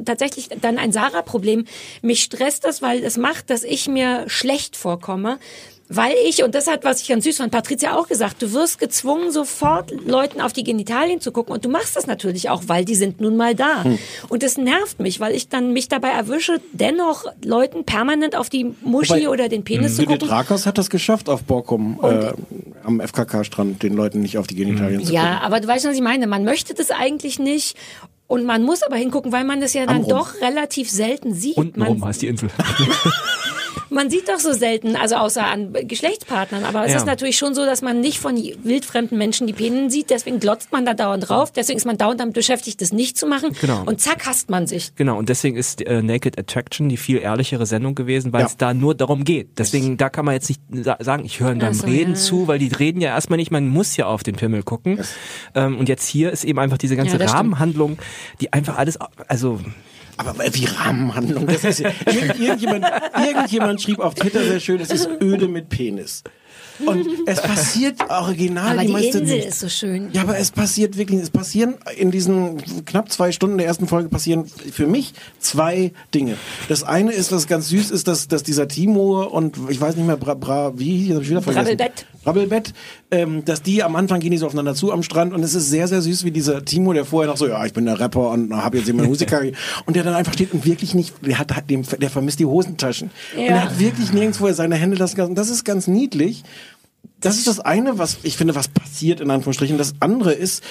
tatsächlich dann ein Sarah-Problem. Mich stresst das, weil es macht, dass ich mir schlecht vorkomme. Weil ich, und das hat, was ich ganz süß fand, Patricia auch gesagt, du wirst gezwungen, sofort Leuten auf die Genitalien zu gucken. Und du machst das natürlich auch, weil die sind nun mal da. Und das nervt mich, weil ich dann mich dabei erwische, dennoch Leuten permanent auf die Muschi Wobei, oder den Penis zu gucken. Rakers hat das geschafft auf Borkum äh, am FKK-Strand, den Leuten nicht auf die Genitalien zu Ja, gucken. aber du weißt, was ich meine. Man möchte das eigentlich nicht. Und man muss aber hingucken, weil man das ja dann Am Rum. doch relativ selten sieht. Untenrum Man, heißt die Insel. man sieht doch so selten, also außer an Geschlechtspartnern. Aber es Ja. ist natürlich schon so, dass man nicht von wildfremden Menschen die Penen sieht. Deswegen glotzt man da dauernd drauf. Deswegen ist man dauernd damit beschäftigt, das nicht zu machen. Genau. Und zack, hasst man sich. Genau, und deswegen ist äh, Naked Attraction die viel ehrlichere Sendung gewesen, weil Ja. es da nur darum geht. Deswegen, da kann man jetzt nicht sa sagen, ich höre beim so, Reden ja. zu, weil die reden ja erstmal nicht, man muss ja auf den Pimmel gucken. Ähm, und jetzt hier ist eben einfach diese ganze Ja, das stimmt. Rahmenhandlung, die einfach alles, also Aber wie Rahmenhandlung. Das ist, Irgend- irgendjemand, irgendjemand schrieb auf Twitter sehr schön, es ist öde mit Penis. Und es passiert original Aber die die meiste Insel nicht. ist so schön. Ja, aber es passiert wirklich, es passieren in diesen knapp zwei Stunden der ersten Folge passieren für mich zwei Dinge. Das eine ist, was ganz süß ist, dass, dass dieser Timo und ich weiß nicht mehr, Bra, Bra wie, jetzt hab ich wieder vergessen. Brabbelbett. Brabbelbett, ähm, dass die am Anfang gehen die so aufeinander zu am Strand und es ist sehr, sehr süß, wie dieser Timo, der vorher noch so, ja, ich bin der Rapper und habe jetzt immer Musiker und der dann einfach steht und wirklich nicht, der hat, hat dem, der vermisst die Hosentaschen. Und Ja. er hat wirklich nirgendwo seine Hände lassen kann. Und das ist ganz niedlich. Das ist das eine, was ich finde, was passiert in Anführungsstrichen. Das andere ist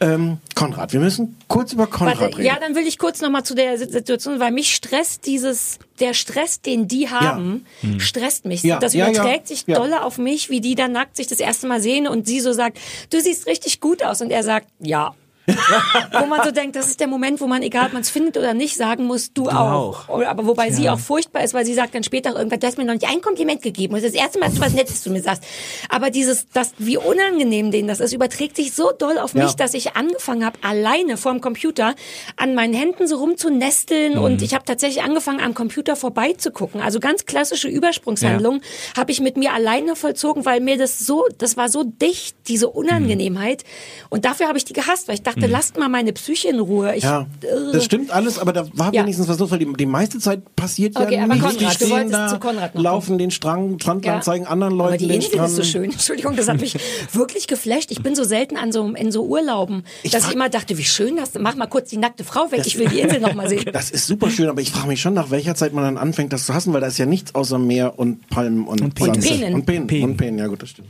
ähm, Konrad. Wir müssen kurz über Konrad Warte, reden. ja, dann will ich kurz nochmal zu der Situation, weil mich stresst dieses, der Stress, den die haben, stresst mich. Ja, Das ja, ja, überträgt sich ja. dolle auf mich, wie die dann nackt sich das erste Mal sehen und sie so sagt, du siehst richtig gut aus und er sagt, ja. Wo man so denkt, das ist der Moment, wo man, egal ob man es findet oder nicht, sagen muss, du, auch. auch. Oder, aber wobei sie auch furchtbar ist, weil sie sagt dann später irgendwann, du hast mir noch nicht ein Kompliment gegeben. Das ist das erste Mal, dass du was Nettes zu mir sagst. Aber dieses, das, wie unangenehm denen das ist, überträgt sich so doll auf Ja. mich, dass ich angefangen habe, alleine vorm Computer an meinen Händen so rumzunesteln Mhm. und ich habe tatsächlich angefangen, am Computer vorbeizugucken. Also ganz klassische Übersprungshandlung habe ich mit mir alleine vollzogen, weil mir das so, das war so dicht, diese Unangenehmheit. Und dafür habe ich die gehasst, weil ich dachte, lasst mal meine Psyche in Ruhe. Ich, Mhm. Ja, äh, das stimmt alles, aber da war Ja. wenigstens was los, weil die, die meiste Zeit passiert Okay, ja aber nichts. Konrad, die du stehen wolltest da, zu Konrad noch laufen den Strang, Strandlang, zeigen anderen Leuten Aber die den Insel Strand. ist so schön. Entschuldigung, das hat mich wirklich geflasht. Ich bin so selten an so, in so Urlauben, dass frag- ich immer dachte, wie schön das Mach mal kurz die nackte Frau weg. Ich will die Insel noch mal sehen. Das ist super schön, aber ich frage mich schon, nach welcher Zeit man dann anfängt, das zu hassen, weil da ist ja nichts außer Meer und Palmen und, Und Sand. Peenen. Und Peenen. Peenen. Und Peenen, ja gut, das stimmt.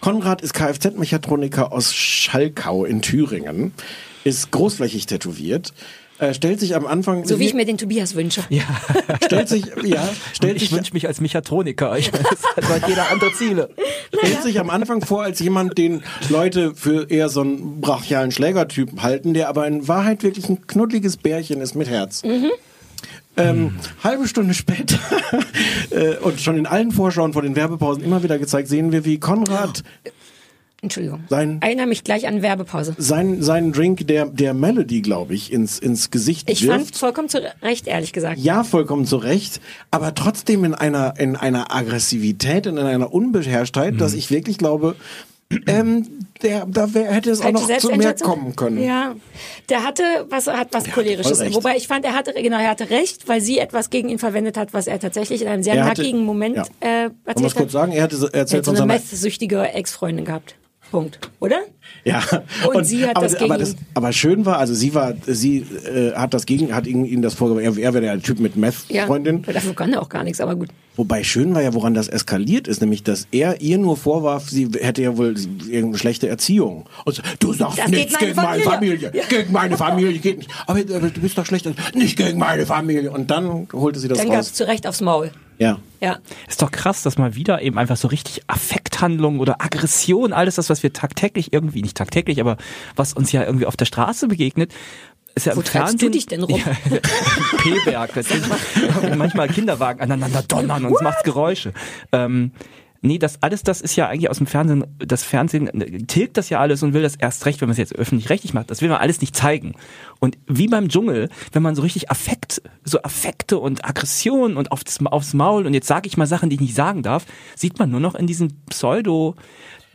Konrad ist Kfz-Mechatroniker aus Schalkau in Thüringen, ist großflächig tätowiert, äh, stellt sich am Anfang... So wie ich mir den Tobias wünsche. Ja. Stellt sich, ja, stellt Ich sich wünsche mich als Mechatroniker. Ich meine, das hat jeder andere Ziele. stellt sich am Anfang vor als jemand, den Leute für eher so einen brachialen Schlägertypen halten, der aber in Wahrheit wirklich ein knuddeliges Bärchen ist mit Herz. Ähm, halbe Stunde später äh, und schon in allen Vorschauen vor den Werbepausen immer wieder gezeigt, sehen wir, wie Konrad Entschuldigung. Sein- Erinnere mich gleich an Werbepause. seinen, seinen Drink der, der Melody, glaube ich, ins, ins Gesicht Ich fand wirft. vollkommen zu Recht, ehrlich gesagt. Ja, vollkommen zu Recht, aber trotzdem in einer, in einer Aggressivität und in einer Unbeherrschtheit, dass ich wirklich glaube, ähm, der, da wär, hätte es auch noch zu mehr kommen können. Ja, der hatte was hat was cholerisches. voll recht. Wobei ich fand, er hatte genau, er hatte recht, weil sie etwas gegen ihn verwendet hat, was er tatsächlich in einem sehr Er hatte- nackigen Moment ja. äh, erzählt kurz hat. sagen? Er, hatte, er Er erzählt hat so von eine seiner messsüchtige Ex-Freundin gehabt. Punkt. Oder? Ja. Und sie hat aber, das gegen aber, ihn. aber schön war, also sie war, sie äh, hat das gegen, hat ihm, ihm das vorgeworfen. Er, er wäre der Typ mit Ja. Meth-Freundin. Dafür kann er auch gar nichts, aber gut. Wobei schön war ja, woran das eskaliert ist, nämlich, dass er ihr nur vorwarf, sie hätte ja wohl irgendeine schlechte Erziehung. Und so, du sagst Das nichts meine gegen meine Familie. Familie. Gegen meine Familie geht nicht. Aber, aber du bist doch schlecht. Nicht gegen meine Familie. Und dann holte sie das Dann gab es raus. zu Recht aufs Maul. Ja. Ja. Ist doch krass, dass mal wieder eben einfach so richtig Affekthandlungen oder Aggression, alles das, was wir tagtäglich irgendwie, nicht tagtäglich, aber was uns ja irgendwie auf der Straße begegnet, ist ja Wo im treibst du Fernsehen. dich denn rum? Ja, P-Berg. Manchmal Kinderwagen aneinander donnern und es macht Geräusche. Ähm, Nee, das alles, das ist ja eigentlich aus dem Fernsehen, das Fernsehen äh, tilgt das ja alles und will das erst recht, wenn man es jetzt öffentlich-rechtlich macht. Das will man alles nicht zeigen. Und wie beim Dschungel, wenn man so richtig Affekt, so Affekte und Aggression und aufs, aufs Maul und jetzt sage ich mal Sachen, die ich nicht sagen darf, sieht man nur noch in diesen Pseudo.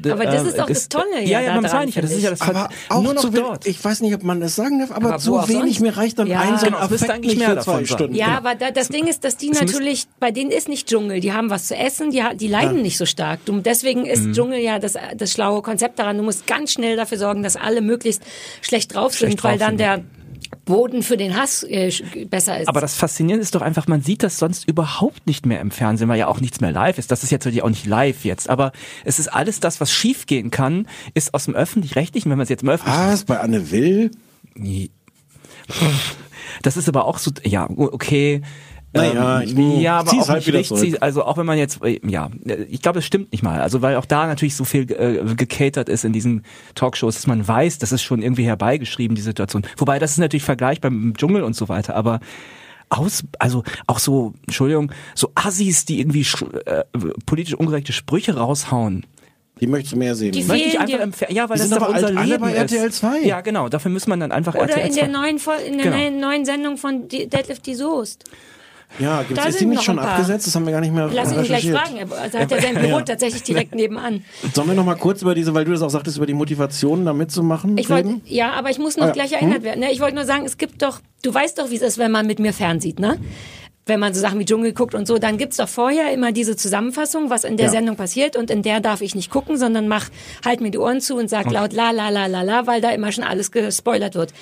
Aber das äh, ist doch das Tolle Ja, ja ja, man daran, meine ich ja. Das ist ja das Aber auch nur noch zu wenig, dort. ich weiß nicht, ob man das sagen darf, aber, Aber auch wenig, mir reicht dann Ja. ein so ein Genau, Affekt eigentlich nicht mehr für zwei. Stunden. Ja, aber da, das Ding ist, dass die natürlich, bei denen ist nicht Dschungel, die haben was zu essen, die, die leiden nicht so stark. Du, deswegen ist Mhm. Dschungel ja das, das schlaue Konzept daran. Du musst ganz schnell dafür sorgen, dass alle möglichst schlecht drauf Schlecht sind, weil drauf dann sind, der Boden für den Hass äh, besser ist. Aber das Faszinierende ist doch einfach, man sieht das sonst überhaupt nicht mehr im Fernsehen, weil ja auch nichts mehr live ist. Das ist jetzt natürlich auch nicht live jetzt, aber es ist alles das, was schiefgehen kann, ist aus dem Öffentlich-Rechtlichen, wenn man es jetzt im Öffentlich... Was? Bei Anne Will? Nee. Das ist aber auch so, ja, okay. Naja, ähm, ich- ja, aber auch halt nicht wieder richtig, also auch wenn man jetzt, äh, ja, ich glaube, es stimmt nicht mal, also weil auch da natürlich so viel äh, gecatert ist in diesen Talkshows, dass man weiß, das ist schon irgendwie herbeigeschrieben, die Situation. Wobei, das ist natürlich vergleichbar mit dem Dschungel und so weiter, aber aus, also auch so, Entschuldigung, so Assis, die irgendwie äh, politisch ungerechte Sprüche raushauen. Die möchtest du mehr sehen. Die Möchte ich einfach Fer ja, weil Die das sind doch aber unser alt- Leben bei ist. RTL 2. Ja, genau, dafür muss man dann einfach Oder RTL in der 2. neuen, Fol- in der Genau. neuen- Sendung von Deadlift die Soest. Ja, gibt's, Da ist die nicht schon abgesetzt? Das haben wir gar nicht mehr Lass ihn gleich fragen. Er- Also hat er sein Büro tatsächlich direkt nebenan. Sollen wir noch mal kurz über diese, weil du das auch sagtest, über die Motivation da mitzumachen Ich reden? ja, aber ich muss noch Ah ja. gleich erinnert werden. Ne? Ich wollte nur sagen, es gibt doch, du weißt doch, wie es ist, wenn man mit mir fernsieht, ne? Wenn man so Sachen wie Dschungel guckt und so, dann gibt's doch vorher immer diese Zusammenfassung, was in der Ja. Sendung passiert und in der darf ich nicht gucken, sondern mach halt mir die Ohren zu und sag laut la la la la la, weil da immer schon alles gespoilert wird.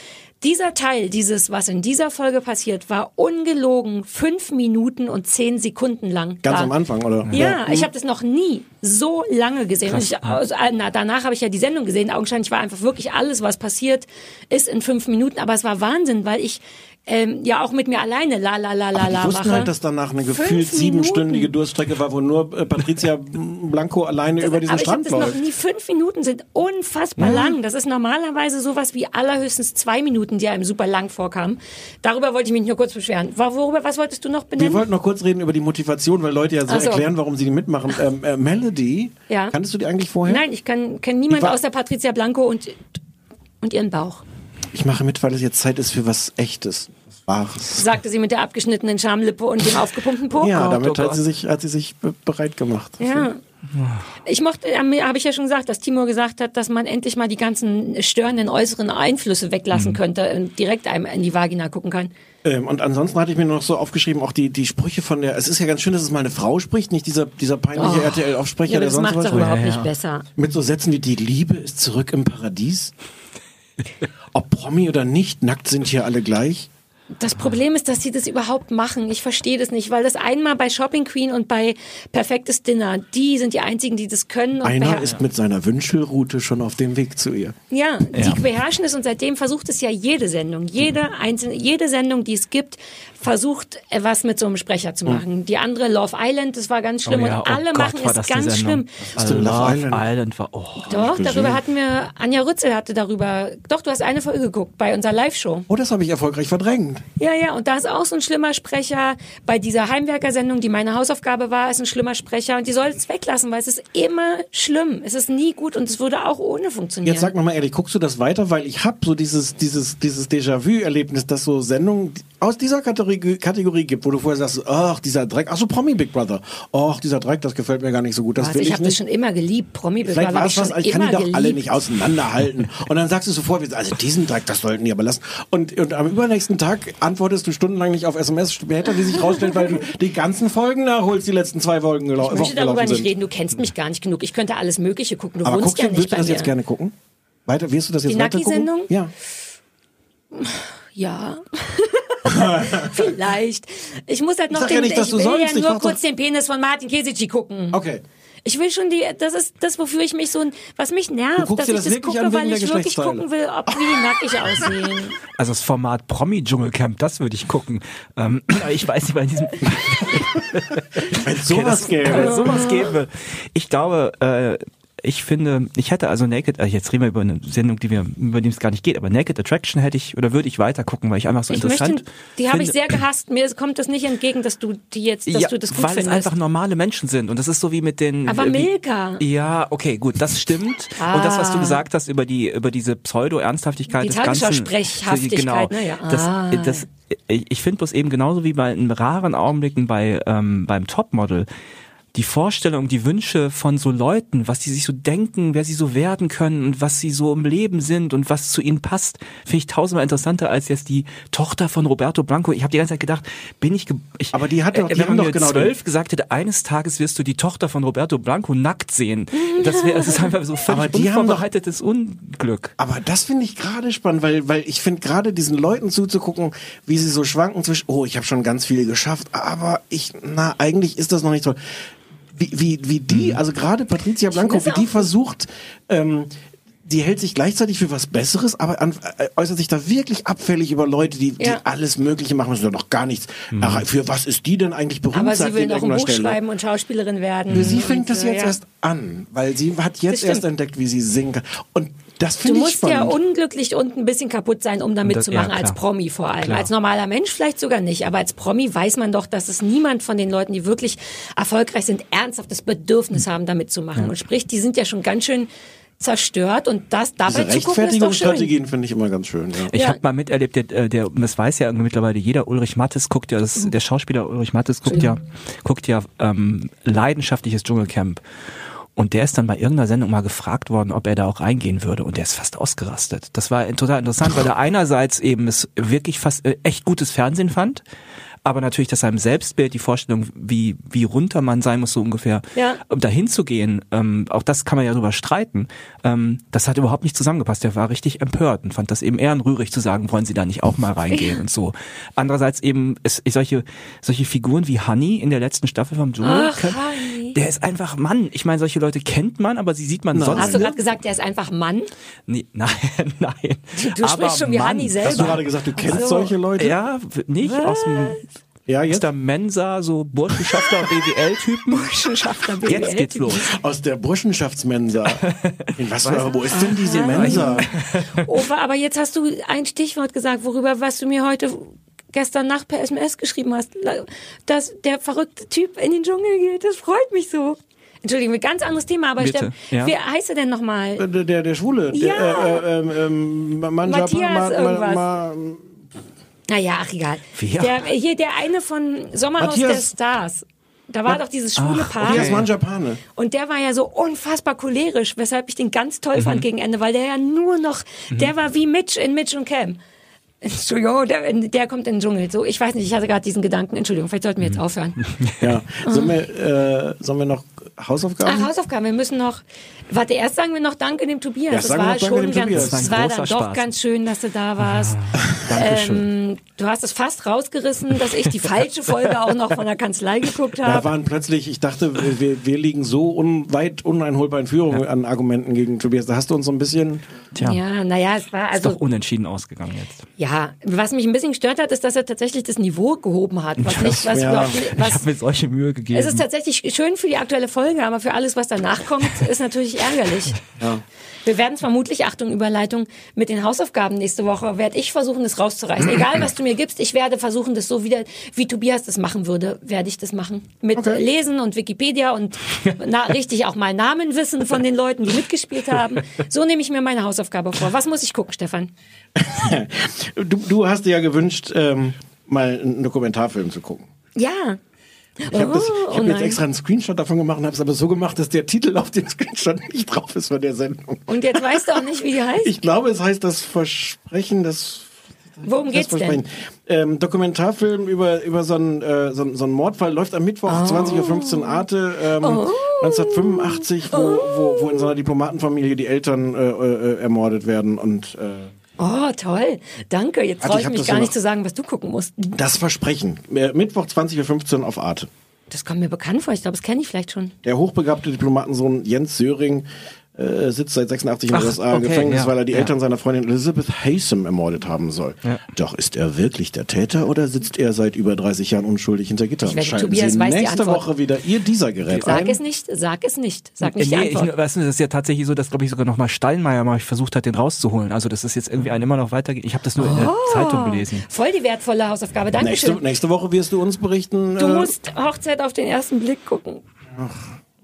Dieser Teil, dieses, was in dieser Folge passiert, war ungelogen fünf Minuten und zehn Sekunden lang. Ganz da. am Anfang, oder? Ja, ich habe das noch nie so lange gesehen. Ich, also, na, danach habe ich ja die Sendung gesehen. Augenscheinlich war einfach wirklich alles, was passiert, ist in fünf Minuten. Aber es war Wahnsinn, weil ich ähm, ja auch mit mir alleine la la la la la wussten mache. halt, dass danach eine gefühlt siebenstündige. Durststrecke war, wo nur äh, Patricia Blanco alleine über diesen aber ich habe Strand das noch läuft. nie. Fünf Minuten sind unfassbar lang. Das ist normalerweise sowas wie allerhöchstens zwei Minuten, die einem super lang vorkamen. Darüber wollte ich mich nur kurz beschweren. War- Worüber, was wolltest du noch Wir benennen? wollten noch kurz reden über die Motivation, weil Leute ja so so. erklären, warum sie die mitmachen. Ähm, äh, Melody, Ja. kanntest du die eigentlich vorher? Nein, ich kann kenne niemand Die war- außer Patricia Blanco und und ihren Bauch. Ich mache mit, weil es jetzt Zeit ist für was Echtes, Wahres. Sagte sie mit der abgeschnittenen Schamlippe und dem aufgepumpten Po. Ja, Gott, damit oh hat sie sich, hat sie sich be- bereit gemacht. Ja. Ich mochte, habe ich ja schon gesagt, dass Timur gesagt hat, dass man endlich mal die ganzen störenden äußeren Einflüsse weglassen könnte und direkt einem in die Vagina gucken kann. Ähm, und ansonsten hatte ich mir noch so aufgeschrieben, auch die, die Sprüche von der, es ist ja ganz schön, dass es mal eine Frau spricht, nicht dieser, dieser peinliche Oh. RTL-Aufsprecher, Ja, der das sonst macht was es auch überhaupt Ja, nicht ja. besser. Mit so Sätzen wie, die Liebe ist zurück im Paradies. Ob Promi oder nicht, nackt sind hier alle gleich. Das Problem ist, dass sie das überhaupt machen. Ich verstehe das nicht, weil das einmal bei Shopping Queen und bei Perfektes Dinner, die sind die einzigen, die das können. Und Einer ist mit seiner Wünschelrute schon auf dem Weg zu ihr. Ja, die beherrschen es und seitdem versucht es ja jede Sendung, jede einzelne, jede Sendung, die es gibt, versucht äh, was mit so einem Sprecher zu machen. Die andere Love Island, das war ganz schlimm Oh ja, und oh alle Gott, machen es ganz schlimm. Hast du Love Island? Island war, oh. Doch, darüber hatten wir, Anja Rützel hatte darüber, doch, du hast eine Folge geguckt bei unserer Live-Show. Oh, das habe ich erfolgreich verdrängt. Ja, ja, und da ist auch so ein schlimmer Sprecher. Bei dieser Heimwerker-Sendung, die meine Hausaufgabe war, ist ein schlimmer Sprecher und die soll es weglassen, weil es ist immer schlimm. Es ist nie gut und es würde auch ohne funktionieren. Jetzt sag noch mal ehrlich, guckst du das weiter? Weil ich habe so dieses, dieses, dieses Déjà-vu-Erlebnis, dass so Sendungen aus dieser Kategorie, Kategorie gibt, wo du vorher sagst, ach, dieser Dreck, ach so, Promi Big Brother. Ach, dieser Dreck, das gefällt mir gar nicht so gut, das Was, will ich ich, habe das schon immer geliebt. Promi Big Vielleicht Brother war hab es ich was, ich kann die doch alle geliebt. nicht auseinanderhalten. Und dann sagst du sofort, also diesen Dreck, das sollten die aber lassen. Und, und am übernächsten Tag antwortest du stundenlang nicht auf SMS, später, wie sich rausstellt, weil du die ganzen Folgen nachholst, die letzten zwei Folgen gelau Ich möchte Wochen darüber gelaufen nicht sind. reden. Du kennst mich gar nicht genug. Ich könnte alles Mögliche gucken. Du Aber wohnst guckst ja du, nicht würdest du bei das mir. jetzt gerne gucken? Weiter, wirst du das jetzt Die weiter gucken? Nacki-Sendung? Ja. Ja. Vielleicht. Ich muss halt noch ja den, nicht, dass ich du will ja Ich nur kurz doch- den Penis von Martin Kesici gucken. Okay. Ich will schon die, das ist das, wofür ich mich so, was mich nervt, dass ich das das wirklich gucke, weil ich wirklich gucken will, ob wie die nackig aussehen. Also das Format Promi Dschungelcamp, das würde ich gucken. Ähm, ich weiß nicht, bei diesem Wenn sowas Wenn gäbe. es sowas gäbe. Ich glaube, äh, ich finde, ich hätte also Naked, äh, jetzt reden wir über eine Sendung, die wir, über die es gar nicht geht, aber Naked Attraction hätte ich oder würde ich weiter gucken, weil ich einfach so Ich interessant möchte, die habe ich sehr gehasst. Mir kommt das nicht entgegen, dass du die jetzt, dass ja, du das gut weil es findest. einfach normale Menschen sind und das ist so wie mit den Aber wie, Milka. Ja, okay, gut, das stimmt. Und das, was du Ah. gesagt hast über die über diese Pseudo-Ernsthaftigkeit Die des Ganzen. Tagesschau-Sprechhaftigkeit, genau, ne? Ja. Das, Ah. das, ich ich finde bloß eben genauso wie bei in raren Augenblicken bei ähm, beim Topmodel die Vorstellung, die Wünsche von so Leuten, was die sich so denken, wer sie so werden können und was sie so im Leben sind und was zu ihnen passt, finde ich tausendmal interessanter als jetzt die Tochter von Roberto Blanco. Ich habe die ganze Zeit gedacht, bin ich, ich Aber die hat doch- die wenn man doch genau zwölf gesagt hätte, eines Tages wirst du die Tochter von Roberto Blanco nackt sehen. Das wäre, das ist einfach so völlig Aber die haben doch- unvorbereitetes Unglück. Aber das finde ich gerade spannend, weil, weil ich finde gerade diesen Leuten zuzugucken, wie sie so schwanken zwischen, oh, ich habe schon ganz viel geschafft, aber ich, na, eigentlich ist das noch nicht toll. Wie, wie, wie die, Mhm. also gerade Patricia Blanco, wie die versucht, ähm, die hält sich gleichzeitig für was Besseres, aber an, äh, äußert sich da wirklich abfällig über Leute, die, Ja. die alles Mögliche machen, doch noch gar nichts. Mhm. Ach, für was ist die denn eigentlich berühmt? Aber sagt sie will die an noch ein irgendeiner Buch Stelle. schreiben und Schauspielerin werden. Für sie Und, fängt das äh, jetzt ja. erst an, weil sie hat jetzt stimmt. erst entdeckt, wie sie singen kann. Und das Du finde ich musst spannend. ja unglücklich und ein bisschen kaputt sein, um da das- mitzumachen, ja, als. Promi vor allem. Klar. Als normaler Mensch vielleicht sogar nicht, aber als Promi weiß man doch, dass es niemand von den Leuten, die wirklich erfolgreich sind, ernsthaft das Bedürfnis haben, da mitzumachen. Und sprich, die sind ja schon ganz schön zerstört und das dabei Diese zu gucken, ist doch schön. Rechtfertigungsstrategien finde ich immer ganz schön. Ja. Ich Ja. habe mal miterlebt, der, äh, der, das weiß ja irgendwie mittlerweile jeder, Ulrich Mattes guckt ja, das, der Schauspieler Ulrich Mattes guckt ja, guckt ja ähm, leidenschaftliches Dschungelcamp. Und der ist dann bei irgendeiner Sendung mal gefragt worden, ob er da auch reingehen würde. Und der ist fast ausgerastet. Das war total interessant, weil er einerseits eben es wirklich fast äh, echt gutes Fernsehen fand, aber natürlich, dass seinem Selbstbild die Vorstellung, wie, wie runter man sein muss, so ungefähr, Ja. um dahin zu gehen, ähm, auch das kann man ja drüber streiten, ähm, das hat überhaupt nicht zusammengepasst. Der war richtig empört und fand das eben ehrenrührig zu sagen, wollen Sie da nicht auch mal reingehen und so. Andererseits eben ist, solche, solche Figuren wie Honey in der letzten Staffel vom Dschungel, Ach. Der ist einfach Mann. Ich meine, solche Leute kennt man, aber sie sieht man sonst Hast du gerade gesagt, der ist einfach Mann? Nee, nein, nein. Du Aber sprichst schon wie. Honey selber. Hast du gerade gesagt, du kennst So. solche Leute? Ja, nicht aus dem Ja, aus jetzt der Mensa, so Burschenschafter BWL-Typen. Wissenschaftler, Jetzt geht's los. aus der Burschenschaftsmensa. In was für, wo ist denn diese Mensa? Opa, aber jetzt hast du ein Stichwort gesagt, worüber, was du mir heute gestern Nacht per SMS geschrieben hast, dass der verrückte Typ in den Dschungel geht. Das freut mich so. Entschuldigung, ganz anderes Thema, aber Bitte, Steff, ja. wie heißt er denn nochmal? Der, der, der Schwule. Der, Ja. äh, äh, ähm, Manja- Matthias irgendwas. Ma, Naja, ach egal. Wer? Der, hier der eine von Sommerhaus Matthias- der Stars. Da war doch dieses schwule Paar. Matthias Manjapane. Und der war ja so unfassbar cholerisch, weshalb ich den ganz toll Mhm. fand gegen Ende, weil der ja nur noch, der war wie Mitch in Mitch und Cam. Entschuldigung, der, der kommt in den Dschungel. So, ich weiß nicht, ich hatte gerade diesen Gedanken. Entschuldigung, vielleicht sollten wir Mhm. jetzt aufhören. Ja. Sollen wir, äh, sollen wir noch Hausaufgaben? Ach, Hausaufgaben, wir müssen noch. Warte, erst sagen wir noch Danke dem Tobias. Ja, das war schon dem ganz, Tobias. Das es war dann großer doch Spaß. ganz schön, dass du da warst. Dankeschön. Ähm, du hast es fast rausgerissen, dass ich die falsche Folge auch noch von der Kanzlei geguckt Da habe. waren plötzlich, ich dachte, wir, wir liegen so un, weit uneinholbar in Führung an Argumenten gegen Tobias. Da hast du uns so ein bisschen. Tja, Ja, naja, es war ist also doch unentschieden ausgegangen jetzt. Ja, was mich ein bisschen gestört hat, ist, dass er tatsächlich das Niveau gehoben hat. Was nicht, was Ja. überhaupt, Ich was, habe mir solche Mühe gegeben. es ist tatsächlich schön für die aktuelle Folge, aber für alles, was danach kommt, ist natürlich ärgerlich. Wir werden es vermutlich, Achtung, Überleitung, mit den Hausaufgaben nächste Woche, werde ich versuchen, das rauszureißen. Egal, was du mir gibst, ich werde versuchen, das so wieder, wie Tobias das machen würde, werde ich das machen. Mit äh, Lesen und Wikipedia und na, richtig auch mal Namen wissen von den Leuten, die mitgespielt haben. So nehme ich mir meine Hausaufgabe vor. Was muss ich gucken, Stefan? Du, du hast dir ja gewünscht, ähm, mal einen Dokumentarfilm zu gucken. Ja. Ich habe ich Oh, hab oh jetzt extra einen Screenshot davon gemacht und habe es aber so gemacht, dass der Titel auf dem Screenshot nicht drauf ist von der Sendung. Und jetzt weißt du auch nicht, wie die heißt? Ich glaube, es heißt das Versprechen, das Worum geht's denn? Versprechen. Ähm, Dokumentarfilm über, über so, einen, äh, so, so einen Mordfall läuft am Mittwoch, Oh. 20.15 Uhr Arte, ähm, 1985, wo, wo, wo in so einer Diplomatenfamilie die Eltern äh, äh, ermordet werden und äh, Oh, toll. Danke. Jetzt traue ich ich mich gar ja nicht zu sagen, was du gucken musst. das Versprechen. Äh, Mittwoch, 20.15 Uhr auf Arte. Das kommt mir bekannt vor. Ich glaube, das kenne ich vielleicht schon. Der hochbegabte Diplomatensohn Jens Söring äh, sitzt seit 86 in den Ach, USA im okay, Gefängnis, ja, weil er die ja. Eltern seiner Freundin Elizabeth Haysom ermordet haben soll. Ja. Doch ist er wirklich der Täter oder sitzt er seit über 30 Jahren unschuldig hinter Gittern? Ich wette, Schalten Tobias Sie weiß die nächste. Woche wieder Ihr dieser Gerät Sag ein. es nicht, sag es nicht. Sag nicht die nee, ich, Antwort. weißt du, das ist ja tatsächlich so, dass glaube ich sogar noch mal Steinmeier mal versucht hat, den rauszuholen. Also das ist jetzt irgendwie ein immer noch weitergeht. Ich habe das nur in der Oh. Zeitung gelesen. Voll die wertvolle Hausaufgabe. Nächste, Dankeschön. nächste Woche wirst du uns berichten. Du äh, musst Hochzeit auf den ersten Blick gucken.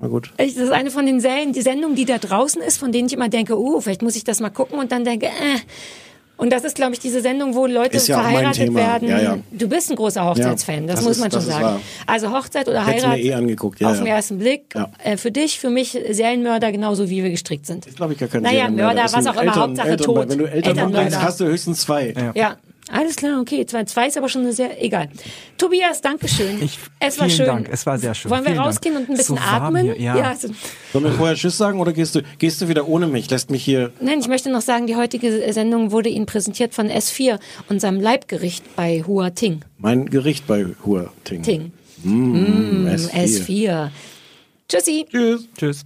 Na gut. Das ist eine von den Serien, die Sendung, die da draußen ist, von denen ich immer denke, uh, vielleicht muss ich das mal gucken und dann denke, äh. Und das ist, glaube ich, diese Sendung, wo Leute ja verheiratet werden. Ja, ja. Du bist ein großer Hochzeitsfan, das, das muss ist- man schon das sagen. wahr. Also Hochzeit oder Hätt's mir Heirat eh angeguckt, ja, auf den ersten Blick. Ja. Äh, für dich, für mich Serienmörder genauso wie wir gestrickt sind. Ist, glaube ich, gar kein Naja, Serienmörder. Mörder, was auch immer, Hauptsache Eltern, tot. Wenn du Eltern Elternmörder. umbringst, hast du höchstens zwei. Ja. Alles klar, okay. Zwei, zwei ist aber schon eine sehr, egal. Tobias, Dankeschön. Ich- es war vielen schön. Dank, es war sehr schön. Wollen wir Vielen Dank. rausgehen und ein bisschen So atmen? hier, ja. also, Sollen wir vorher Tschüss sagen oder gehst du, gehst du wieder ohne mich? Lässt mich hier. nein, ich möchte noch sagen, die heutige Sendung wurde Ihnen präsentiert von S4, unserem Leibgericht bei Hua Ting. Mein Gericht bei Hua Ting. Ting. Mm, S4. S4. Tschüssi. Tschüss. Tschüss.